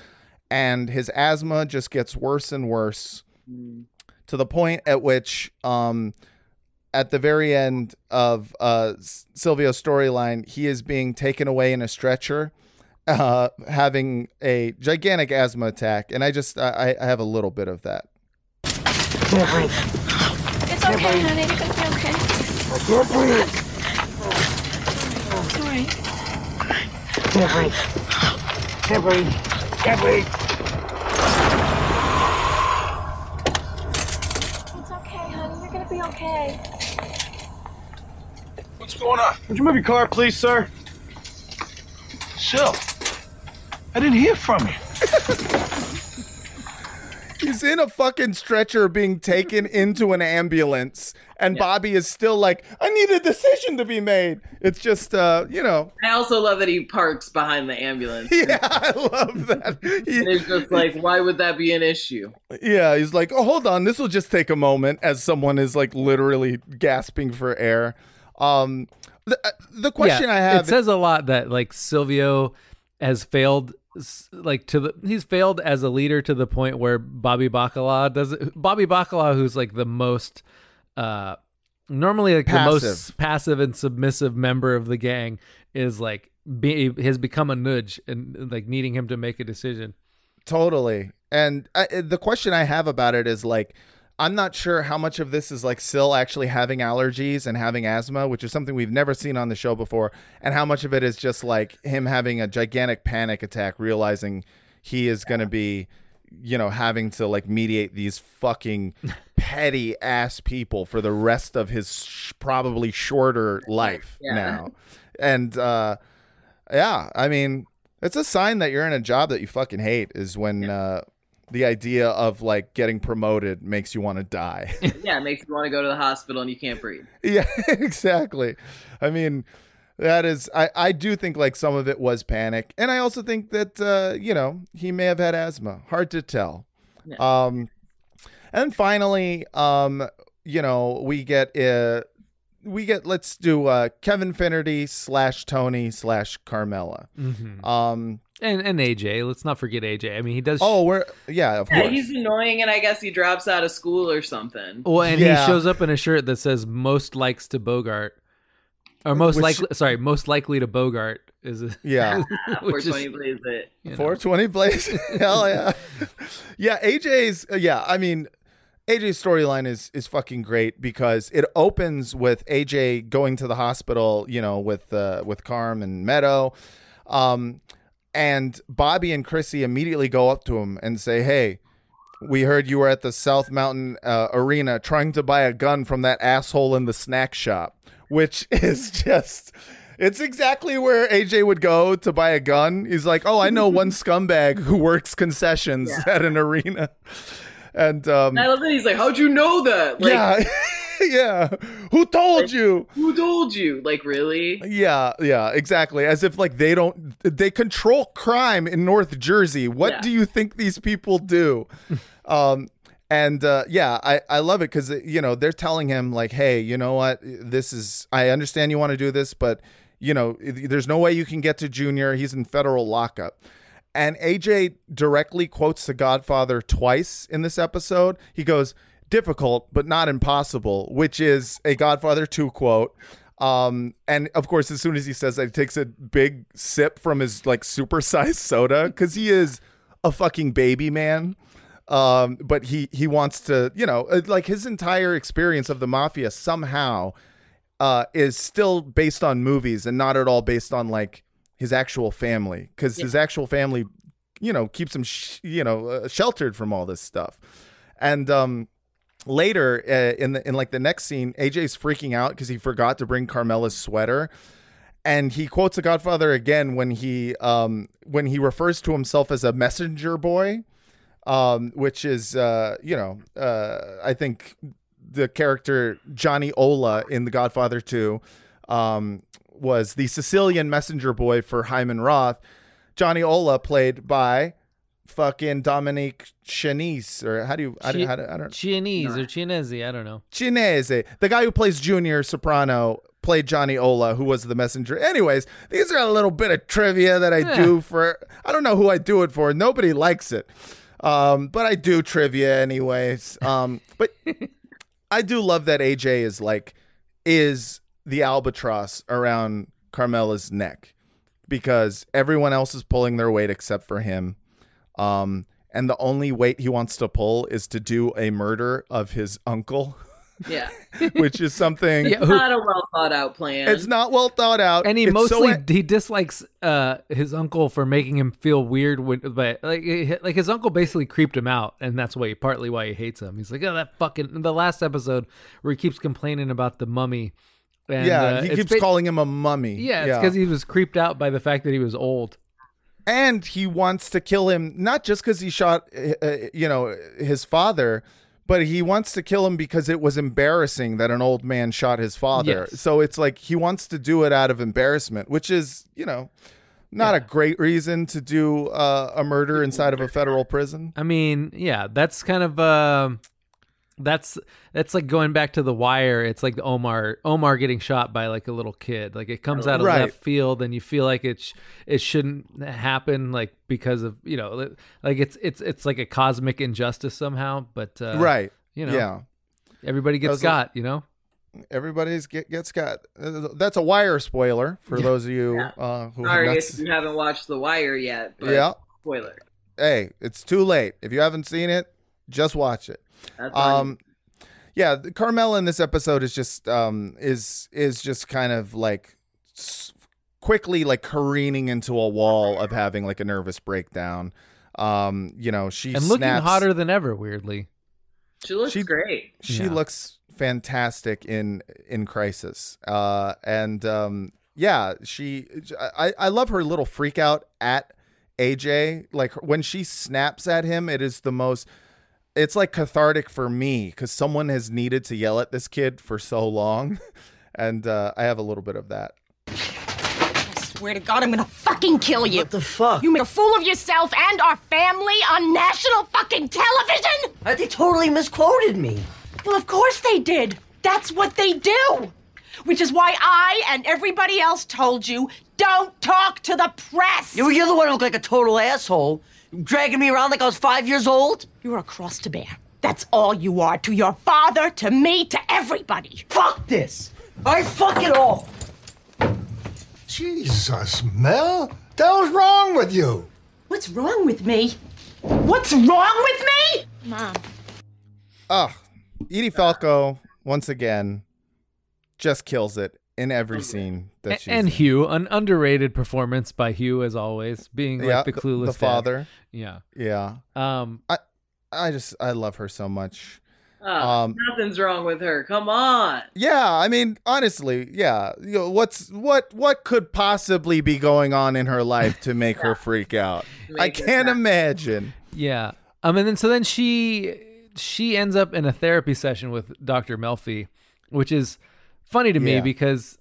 and his asthma just gets worse and worse to the point at which um at the very end of uh Silvio's storyline he is being taken away in a stretcher uh having a gigantic asthma attack and I just I, I have a little bit of that. It's okay, honey. It's okay. I can't breathe. breathe. Can't breathe. Can't breathe. Can't breathe. It's okay, honey. You're gonna be okay. What's going on? Would you move your car, please, sir? Sil, I didn't hear from you. He's in a fucking stretcher being taken into an ambulance, and Bobby is still like, I need a decision to be made. It's just, uh, you know, I also love that he parks behind the ambulance. Yeah, I love that. and it's just like, why would that be an issue? yeah, he's like, oh, hold on, this will just take a moment as someone is like literally gasping for air. Um, the, uh, the question Yeah, I have It says a lot that like Silvio has failed like to the he's failed as a leader to the point where Bobby Bacala does it. Bobby Bacala who's like the most uh normally like the most Passive. passive and submissive member of the gang is like be, has become a nudge and like needing him to make a decision. Totally. And I, the question I have about it is like, I'm not sure how much of this is like Sil actually having allergies and having asthma, which is something we've never seen on the show before, and how much of it is just like him having a gigantic panic attack, realizing he is going to be, you know, having to like mediate these fucking petty ass people for the rest of his sh- probably shorter life Yeah. now. And, uh, yeah, I mean, it's a sign that you're in a job that you fucking hate is when uh, the idea of like getting promoted makes you want to die. yeah, it makes you want to go to the hospital and you can't breathe. yeah, exactly. I mean, that is, I, I do think like some of it was panic. And I also think that, uh, you know, he may have had asthma. Hard to tell. Um, and finally, um, you know, we get, uh, we get, let's do uh, Kevin Finnerty slash Tony slash Carmela. Mhm. Um, And and AJ, let's not forget AJ. I mean, he does. Oh, we're yeah, of Yeah, course. he's annoying, and I guess he drops out of school or something. Well, and Yeah. he shows up in a shirt that says "most likes to Bogart," or most Which- likely. Sorry, most likely to Bogart is. A, Yeah. 420 plays it. you know. 420 plays. Hell yeah. yeah, AJ's uh, yeah, I mean AJ's storyline is is fucking great because it opens with AJ going to the hospital, you know, with uh with Carm and Meadow. Um and Bobby and Chrissy immediately go up to him and say, "Hey, we heard you were at the South Mountain uh, Arena trying to buy a gun from that asshole in the snack shop," which is just it's exactly where AJ would go to buy a gun. He's like, "Oh, I know one scumbag who works concessions at an arena." And um I love that he's like, "How'd you know that?" Like, yeah. yeah. Who told you? Who told you? Like, really? Yeah, yeah, exactly. As if like they don't they control crime in North Jersey. What Yeah. do you think these people do? um and uh yeah, I I love it cuz you know, they're telling him like, "Hey, you know what? This is I understand you want to do this, but you know, there's no way you can get to Junior. He's in federal lockup." And AJ directly quotes The Godfather twice in this episode. He goes, difficult, but not impossible, which is a Godfather 2 quote. Um, and of course, as soon as he says that, he takes a big sip from his like supersized soda because he is a fucking baby man. Um, but he he wants to, you know, uh, like his entire experience of the mafia somehow uh, is still based on movies and not at all based on like his actual family because his actual family, you know, keeps him, sh- you know, uh, sheltered from all this stuff. And um, later uh, in the in like the next scene, AJ's freaking out because he forgot to bring Carmela's sweater. And he quotes the Godfather again when he um, when he refers to himself as a messenger boy, um, which is uh, you know uh, I think the character Johnny Ola in The Godfather 2 um, was the Sicilian messenger boy for Hyman Roth. Johnny Ola played by fucking Dominic Chianese or how do you I, don't- how do, I don't Chianese or Chianese, I don't know. Chianese. The guy who plays Junior Soprano played Johnny Ola, who was the messenger. Anyways, these are a little bit of trivia that I Yeah. do for. I don't know who I do it for. Nobody likes it, um, but I do trivia anyways. Um, but I do love that AJ is like is the albatross around Carmela's neck because everyone else is pulling their weight except for him. Um, and the only weight he wants to pull is to do a murder of his uncle. Yeah. which is something It's not a well thought out plan. it's not well thought out. and he It's so mostly he dislikes uh his uncle for making him feel weird when but like like his uncle basically creeped him out and that's why partly why he hates him he's like oh that fucking the last episode where he keeps complaining about the mummy and, yeah, uh, he keeps ba- calling him a mummy. yeah it's because he was creeped out by the fact that he was old and he wants to kill him not just because he shot uh, you know his father but he wants to kill him because it was embarrassing that an old man shot his father. Yes. so it's like he wants to do it out of embarrassment which is you know not a great reason to do uh, a murder inside of a federal prison. I mean, yeah, that's kind of um that's that's like going back to the wire. It's like Omar Omar getting shot by like a little kid. Like it comes out of Right. left field, and you feel like it sh- it shouldn't happen. Like because of you know like it's it's it's like a cosmic injustice somehow. But uh, right you know, yeah everybody gets Those are- got. You know, everybody's get, gets got that's a wire spoiler for those of you uh, who have Sorry not if you haven't watched The Wire yet. But Yeah. Spoiler. hey, it's too late. If you haven't seen it, just watch it. That's on um, yeah, the- Carmela in this episode is just um is is just kind of like s- quickly like careening into a wall of having like a nervous breakdown. Um, you know, she and looking snaps- hotter than ever. Weirdly, She looks she, great. She Yeah. looks fantastic in in Crisis. Uh, and um, yeah, she I I love her little freak out at AJ. Like when she snaps at him, it is the most. It's like cathartic for me because someone has needed to yell at this kid for so long, and uh, I have a little bit of that. I swear to God, I'm gonna fucking kill you. What the fuck? You made a fool of yourself and our family on national fucking television? They totally misquoted me. Well, of course they did. That's what they do. Which is why I and everybody else told you don't talk to the press. You're the one who looked like a total asshole, dragging me around like I was five years old. You're a cross to bear. That's all you are to your father, to me, to everybody. Fuck this. I fuck it all. Jesus, Mel, the hell's wrong with you? What's wrong with me? What's wrong with me? Mom. Oh, Edie Falco once again just kills it in every scene that A- she's and in. Hugh, an underrated performance by Hugh as always, being Yeah, like the the- clueless the dad. father. Yeah. Yeah. Um, I I just I love her so much. Ah, Um, nothing's wrong with her. Come on. Yeah, I mean, honestly, yeah. You know, what's what what could possibly be going on in her life to make her freak out? I Make her can't cry. imagine. Yeah. Um, and then so then she she ends up in a therapy session with Dr. Melfi, which is funny to me Yeah. because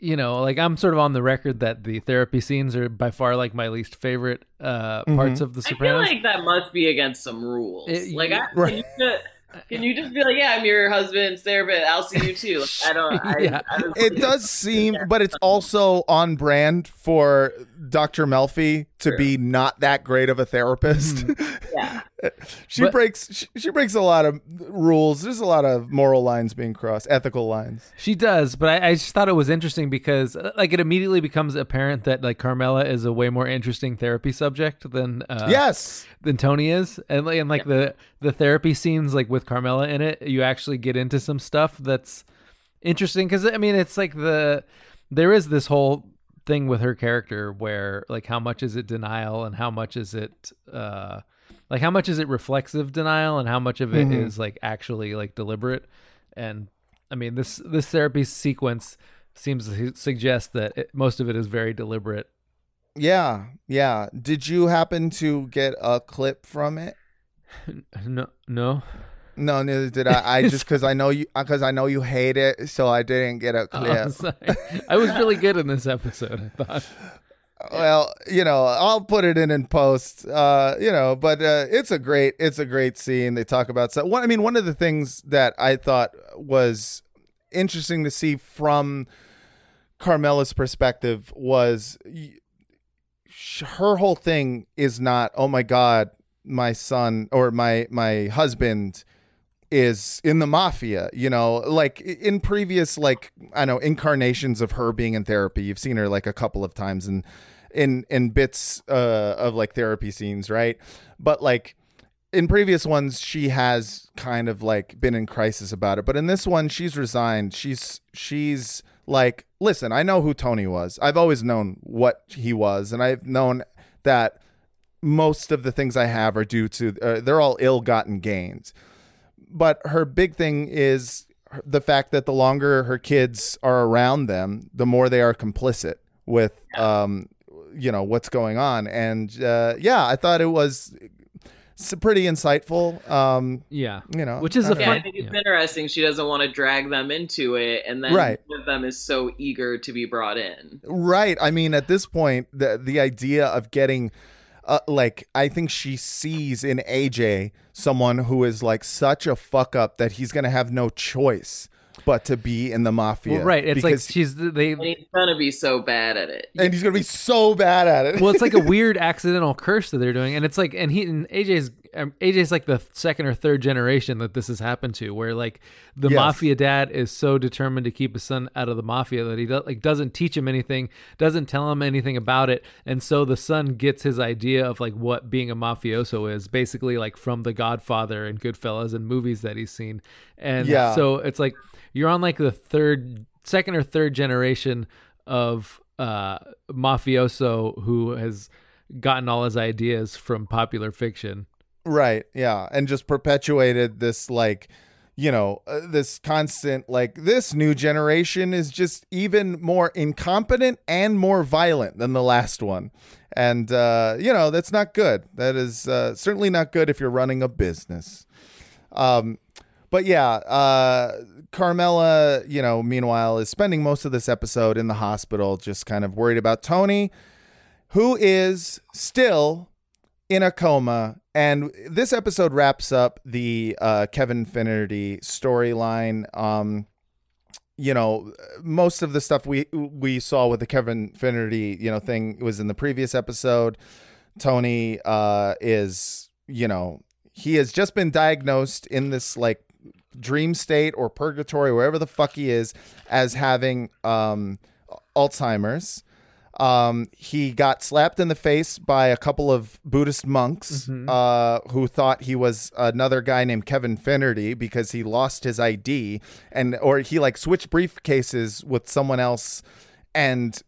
you know, like I'm sort of on the record that the therapy scenes are by far like my least favorite uh parts Mhm. of The Supreme. I feel like that must be against some rules. It- like, I, Right. can, you just, can you just be like, "Yeah, I'm your husband's therapist. I'll see you too." Like, I don't. I, yeah, I don't it does seem, but it's also on brand for Dr. Melfi to be not that great of a therapist. Yeah. she But- breaks she, she breaks a lot of rules. There's a lot of moral lines being crossed, ethical lines. She does, but I, I just thought it was interesting because, uh, like, it immediately becomes apparent that like Carmela is a way more interesting therapy subject than uh, Yes. than Tony is, and like, and like the the therapy scenes like with Carmela in it, you actually get into some stuff that's interesting because I mean it's like the there is this whole thing with her character where like how much is it denial and how much is it uh like how much is it reflexive denial and how much of it is Mhm. like actually like deliberate and i mean this this therapy sequence seems to suggest that it, most of it is very deliberate Yeah, yeah. Did you happen to get a clip from it? no no No, neither did I. I just because I know you because I know you hate it, so I didn't get a Oh, clip. I'm i was really good in this episode i thought Well, you know, I'll put it in in post. Uh, you know, but uh, it's a great, it's a great scene. They talk about so. One, I mean, one of the things that I thought was interesting to see from Carmela's perspective was her whole thing is not, oh my god, my son or my my husband is in the mafia you know like in previous like i know incarnations of her being in therapy you've seen her like a couple of times in in in bits uh of like therapy scenes right but like in previous ones she has kind of like been in crisis about it, but in this one she's resigned. She's she's like, listen, I know who Tony was. I've always known what he was, and I've known that most of the things I have are due to uh, they're all ill-gotten gains. But her big thing is the fact that the longer her kids are around them, the more they are complicit with um you know what's going on and uh yeah i thought it was s- pretty insightful um yeah you know Which is I a don't Yeah, I think it's interesting. She doesn't want to drag them into it, and then Right. one of them is so eager to be brought in. Right. I mean, at this point, the the idea of getting, uh, like, I think she sees in AJ someone who is like such a fuck up that he's gonna have no choice but to be in the mafia. Well, right. It's like she's they. And he's gonna be so bad at it. and he's gonna be so bad at it. well, it's like a weird accidental curse that they're doing, and it's like, and he and AJ's AJ's like the second or third generation that this has happened to, where like the Yes. mafia dad is so determined to keep his son out of the mafia that he do, like doesn't teach him anything, doesn't tell him anything about it, and so the son gets his idea of like what being a mafioso is, basically like from The Godfather and Goodfellas and movies that he's seen, and Yeah. so it's like you're on like the third, second or third generation of uh mafioso who has gotten all his ideas from popular fiction. Right. Yeah. And just perpetuated this, like, you know, uh, this constant, like, this new generation is just even more incompetent and more violent than the last one. And, uh, you know, that's not good. That is uh, certainly not good if you're running a business. Um, but yeah, uh, Carmela, you know, meanwhile, is spending most of this episode in the hospital, just kind of worried about Tony, who is still in a coma. And this episode wraps up the uh, Kevin Finnerty storyline. Um, you know, most of the stuff we we saw with the Kevin Finnerty, you know, thing was in the previous episode. Tony uh, is, you know, he has just been diagnosed in this like dream state or purgatory, wherever the fuck he is, as having um, Alzheimer's. Um, he got slapped in the face by a couple of Buddhist monks uh, who thought he was another guy named Kevin Finnerty because he lost his ID and or he like switched briefcases with someone else, and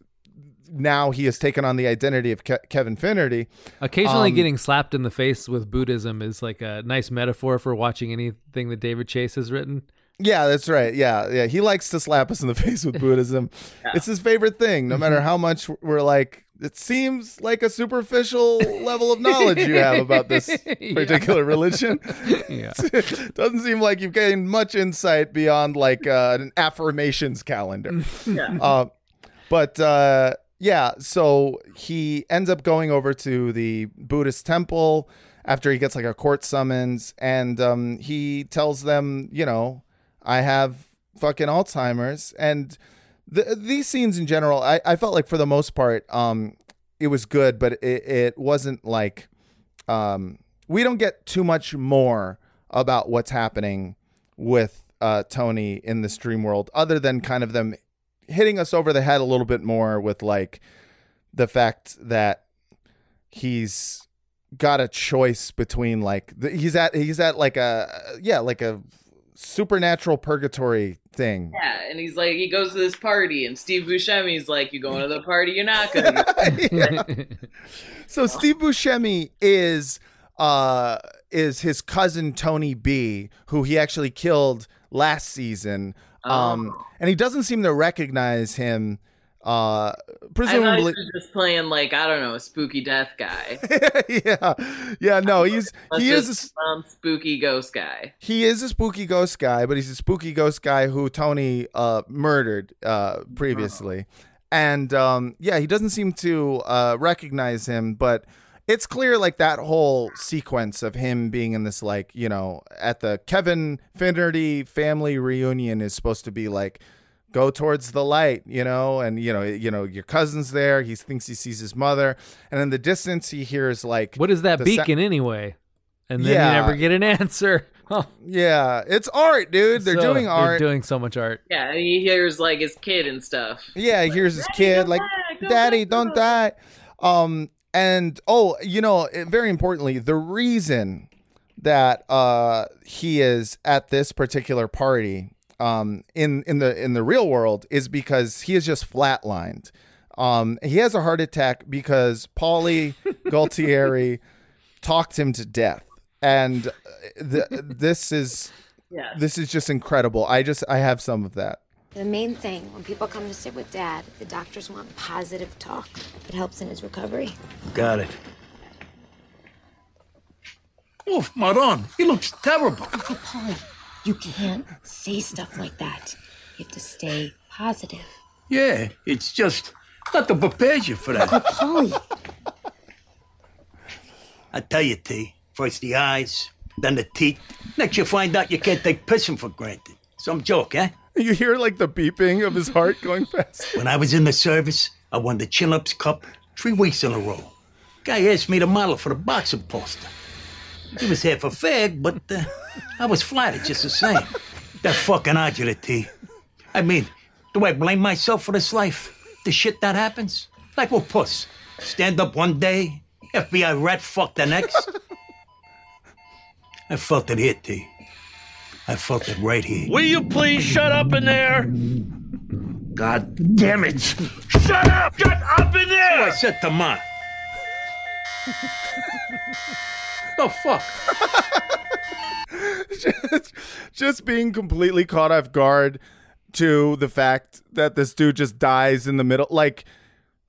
now he has taken on the identity of Ke- Kevin Finnerty. Occasionally Um, getting slapped in the face with Buddhism is like a nice metaphor for watching anything that David Chase has written. Yeah, that's right. Yeah, yeah. He likes to slap us in the face with Buddhism. It's his favorite thing. No matter how much we're like, it seems like a superficial level of knowledge you have about this Yeah. particular religion. Yeah. Doesn't seem like you've gained much insight beyond like uh, an affirmations calendar. Yeah. Uh, but uh, yeah, so he ends up going over to the Buddhist temple after he gets like a court summons, and um, he tells them, you know, I have fucking Alzheimer's, and the, these scenes in general, I, I felt like for the most part, um, it was good, but it, it wasn't like um, we don't get too much more about what's happening with uh, Tony in this dream world, other than kind of them hitting us over the head a little bit more with like the fact that he's got a choice between like he's at he's at like a yeah like a supernatural purgatory thing. Yeah, and he's like, he goes to this party, and Steve Buscemi's like, "You going to the party? You're not gonna." So Steve Buscemi is uh is his cousin Tony B, who he actually killed last season. Um and he doesn't seem to recognize him uh presumably just playing like I don't know, a spooky death guy. yeah. Yeah, no, he's he is a um, spooky ghost guy. he is a spooky ghost guy, but he's a spooky ghost guy who Tony uh, murdered uh, previously. And um, yeah, he doesn't seem to uh, recognize him, but it's clear like that whole sequence of him being in this, like, you know, at the Kevin Finnerty family reunion is supposed to be like, go towards the light, you know, and you know, you know, your cousin's there. He thinks he sees his mother, and in the distance, he hears like, What is that the sa- beacon anyway? And then Yeah. you never get an answer. Oh, yeah, it's art, dude. They're so doing art. They're doing so much art. Yeah, and he hears like his kid and stuff. Yeah, here's his kid like, "Daddy, don't die." Um, and oh, you know, very importantly, the reason that uh, he is at this particular party um, in in the in the real world is because he is just flatlined. Um, he has a heart attack because Paulie Gualtieri talked him to death, and uh, th- this is Yes. this is just incredible. I just I have some of that. The main thing when people come to sit with Dad, the doctors want positive talk. It helps in his recovery. Got it. Oh, Maron, he looks terrible. Uncle Paulie, you can't say stuff like that. You have to stay positive. Yeah, it's just not nothing prepares you for Uncle that. Paulie. I tell you, T. First the eyes, then the teeth. Next you find out you can't take pissing for granted. Some joke, eh? You hear like the beeping of his heart going fast. When I was in the service, I won the Chin Ups Cup three weeks in a row. Guy asked me to model for the boxing poster. He was half a fag, but uh, I was flattered just the same. That fucking agita, T. I mean, do I blame myself for this life? The shit that happens? Like what puss? Stand up one day, FBI rat fuck the next? I felt it here, T. I felt it right here. Will you please shut up in there? God damn it! Shut up! Shut up in there! So I said to Ma. The fuck? just, just being completely caught off guard to the fact that this dude just dies in the middle. Like,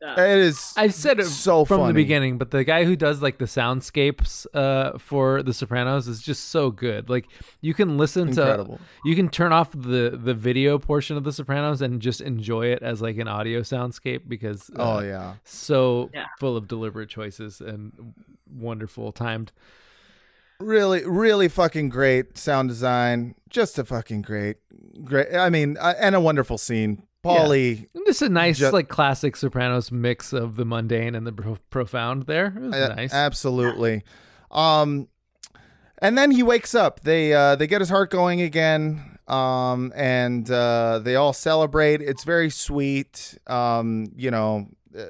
it is. I've said it so from the beginning, but the guy who does like the soundscapes uh, for The Sopranos is just so good. Like you can listen Incredible. to, you can turn off the the video portion of The Sopranos and just enjoy it as like an audio soundscape because uh, Oh, yeah. so Yeah. full of deliberate choices and wonderful timed. Really, really fucking great sound design. Just a fucking great, great. I mean, uh, and a wonderful scene. Paulie, And Just a nice Ju- like classic Sopranos mix of the mundane and the pro- profound. There, it was Uh, nice. Absolutely. Um, and then he wakes up. They uh, they get his heart going again. Um, and uh, they all celebrate. It's very sweet. Um, you know, uh,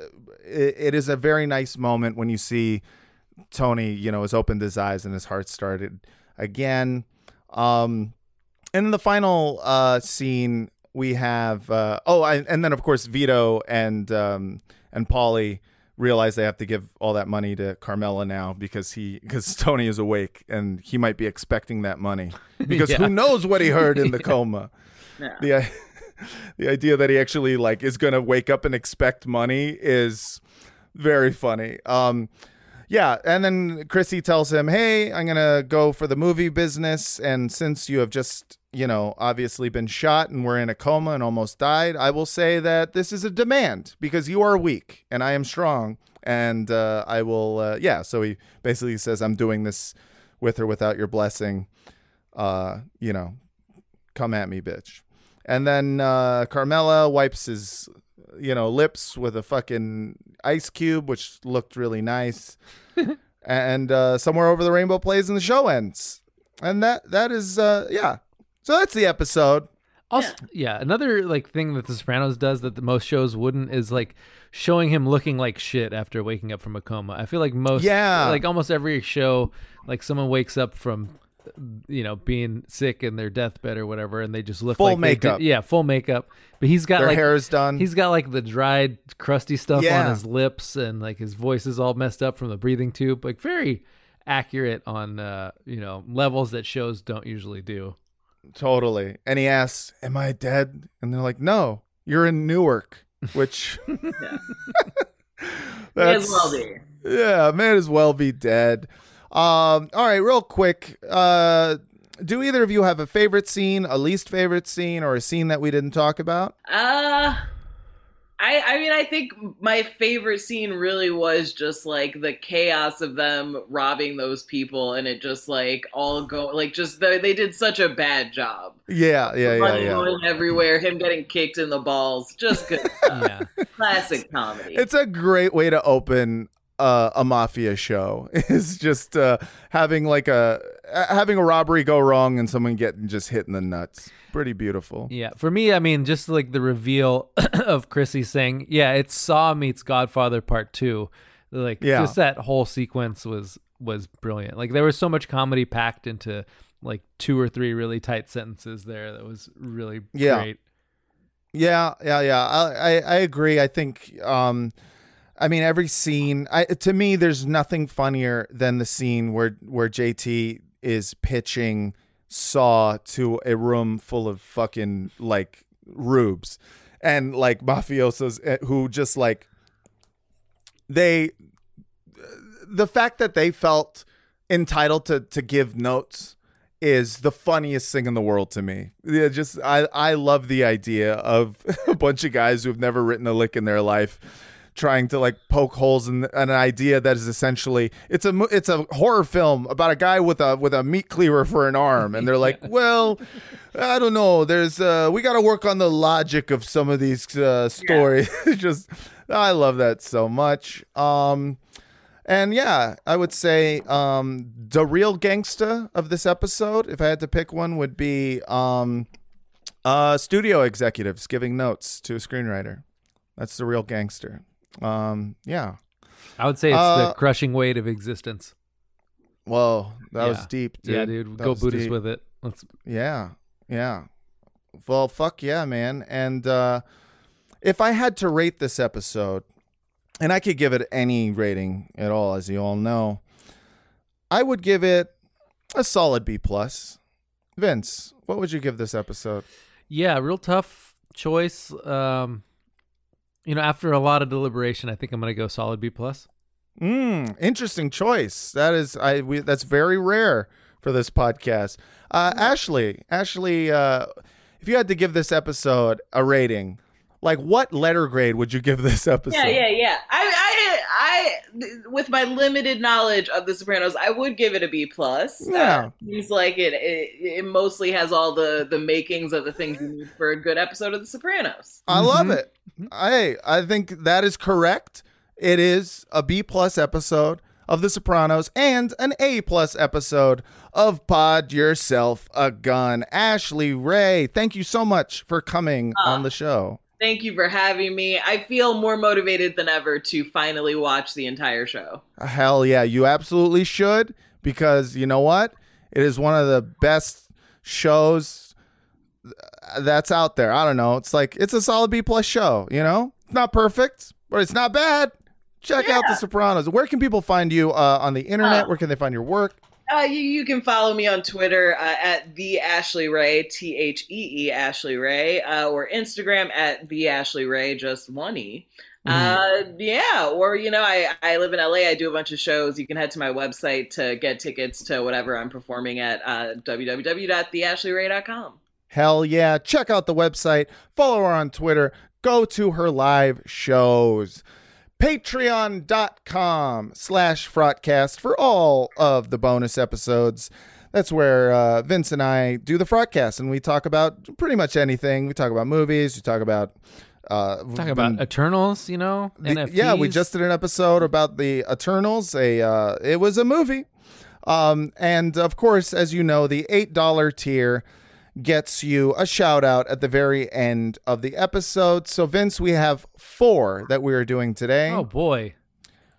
it, it is a very nice moment when you see Tony. You know, has opened his eyes and his heart started again. Um, and in the final uh, scene, we have uh, oh, I, and then of course Vito and um, and Paulie realize they have to give all that money to Carmela now because he because Tony is awake and he might be expecting that money because Yeah. who knows what he heard in the coma. Yeah. The the idea that he actually like is gonna wake up and expect money is very funny. Um, yeah, and then Chrissy tells him, "Hey, I'm gonna go for the movie business, and since you have just, you know, obviously been shot and were in a coma and almost died, I will say that this is a demand because you are weak and I am strong, and uh, I will, uh, yeah." So he basically says, "I'm doing this with or without your blessing. Uh, you know, come at me, bitch." And then uh, Carmela wipes his, you know, lips with a fucking ice cube, which looked really nice. and uh, somewhere over the rainbow plays and the show ends. And that that is uh, yeah. So that's the episode. Also, yeah. another like thing that The Sopranos does that the most shows wouldn't is like showing him looking like shit after waking up from a coma. I feel like most, Yeah. like almost every show, like someone wakes up from, you know, being sick in their deathbed or whatever, and they just look Full like they did- makeup. yeah, full makeup. But he's got Their like hair is done. He's got like the dried, crusty stuff Yeah. on his lips, and like his voice is all messed up from the breathing tube. Like very accurate on uh, you know levels that shows don't usually do. Totally. And he asks, "Am I dead?" And they're like, "No, you're in Newark." Which May as well be. Yeah, may as well be dead. Um, all right, real quick. Uh, do either of you have a favorite scene, a least favorite scene, or a scene that we didn't talk about? Uh I I mean I think my favorite scene really was just like the chaos of them robbing those people and it just like all go like just the, they did such a bad job. Yeah, yeah, yeah, yeah. going everywhere, him getting kicked in the balls, just good. stuff. Classic comedy. It's a great way to open uh, a mafia show. Is just uh, having like a having a robbery go wrong and someone getting just hit in the nuts. Pretty beautiful. Yeah, for me, I mean, just like the reveal of Chrissy saying, "Yeah, it's Saw meets Godfather Part 2. Like, Yeah. just that whole sequence was was brilliant. Like there was so much comedy packed into like two or three really tight sentences there that was really Yeah. great. Yeah, yeah, yeah. I, I, I agree. I think, um, I mean, every scene. I to me, there's nothing funnier than the scene where where JT is pitching Saw to a room full of fucking like rubes and like mafiosos eh, who just like they the fact that they felt entitled to to give notes is the funniest thing in the world to me. Yeah, just I I love the idea of a bunch of guys who have never written a lick in their life trying to like poke holes in an idea that is essentially it's a it's a horror film about a guy with a with a meat cleaver for an arm and they're like, "Well, I don't know. There's uh we got to work on the logic of some of these uh stories." just I love that so much. Um and yeah, I would say um, the real gangsta of this episode, if I had to pick one, would be um, uh, studio executives giving notes to a screenwriter. That's the real gangster. Um, yeah. I would say it's Uh, the crushing weight of existence. Whoa, that was deep, dude. Yeah, dude. That Go Buddhist deep. with it. Let's Yeah, yeah. Well, fuck yeah, man. And uh, if I had to rate this episode, and I could give it any rating at all, as you all know, I would give it a solid B plus. Vince, what would you give this episode? Yeah, real tough choice. Um, you know, after a lot of deliberation, I think I'm gonna go solid B plus. Mm, interesting choice. That is, I we, that's very rare for this podcast. Uh, Ashley, Ashley, uh, if you had to give this episode a rating, like what letter grade would you give this episode? Yeah, yeah, yeah. I, I, I, with my limited knowledge of The Sopranos, I would give it a B plus. Yeah. Uh, seems like it, it, it mostly has all the the makings of the things you need for a good episode of The Sopranos. I love it. I I think that is correct. It is a B plus episode of The Sopranos and an A plus episode of Pod Yourself a Gun. Ashley Ray, thank you so much for coming on the show. Thank you for having me. I feel more motivated than ever to finally watch the entire show. Hell yeah, you absolutely should because you know what? It is one of the best shows that's out there. I don't know. It's like it's a solid B plus show. You know, it's not perfect, but it's not bad. Check out The Sopranos. Where can people find you uh, on the internet? Where can they find your work? Uh, you, you can follow me on Twitter uh, at the Ashley Ray, T H E E Ashley Ray, uh, or Instagram at the Ashley Ray, just one E. Uh, yeah, or you know, I I live in LA. I do a bunch of shows. You can head to my website to get tickets to whatever I'm performing at uh, www.theashleyray.com. Hell yeah. Check out the website. Follow her on Twitter. Go to her live shows. Patreon.com slash Frotcast for all of the bonus episodes. That's where uh, Vince and I do the Frotcast, and we talk about pretty much anything. We talk about movies. We talk about. Uh, Talk about Eternals, you know, the- yeah, we just did an episode about the Eternals. A uh, it was a movie, um, and of course, as you know, the eight dollar tier gets you a shout out at the very end of the episode. So, Vince, we have four that we are doing today. Oh boy,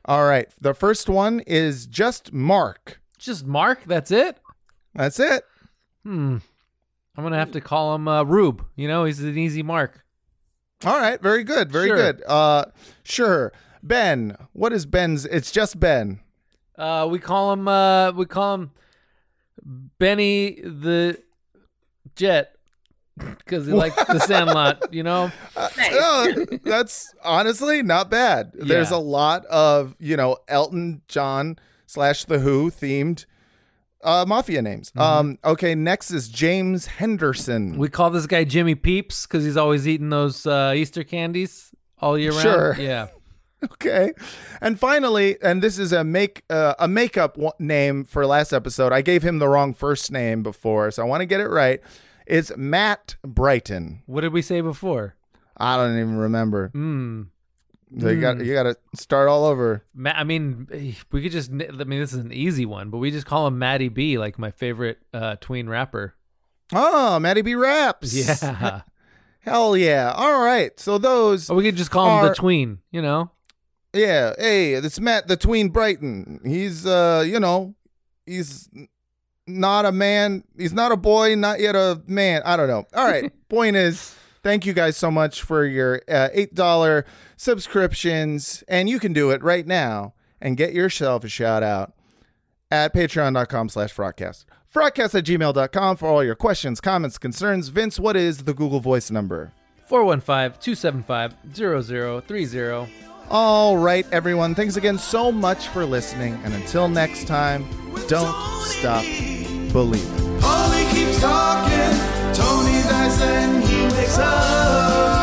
All right, the first one is just Mark. just Mark. That's it. That's it. Hmm. I'm gonna have to call him uh, Rube. You know, he's an easy mark. All right, very good, very Sure. good. Uh, sure, Ben. What is Ben's? It's just Ben. Uh, we call him. Uh, we call him Benny the Jet because he likes the Sandlot. You know. Oh, that's honestly not bad. There's a lot of you know Elton John slash The Who themed uh, mafia names. Mm-hmm. Um, okay, next is James Henderson. We call this guy Jimmy Peeps because he's always eating those uh, Easter candies all year round. Sure. Yeah. okay, and finally, and this is a make uh, a makeup name for last episode. I gave him the wrong first name before, so I want to get it right. It's Matt Brighton. What did we say before? I don't even remember. Hmm. So you got you got to start all over. Ma- I mean, we could just. I mean, this is an easy one, but we just call him Matty B, like my favorite uh, tween rapper. Oh, Matty B raps. Yeah. Hell yeah. All right. So those Or we could just call him the tween. You know. Yeah, hey, it's Matt the Tween Brighton. He's uh, you know, he's not a man. He's not a boy, not yet a man. I don't know. All right. Point is, thank you guys so much for your uh, eight dollar subscriptions, and you can do it right now and get yourself a shout out at patreon.com slash frotcast. Frotcast at gmail.com for all your questions, comments, concerns. Vince, what is the Google Voice number? 415-275-0030. All right, everyone. Thanks again so much for listening. And until next time, don't stop believing. Paulie keeps talking. Tony dies and he wakes up.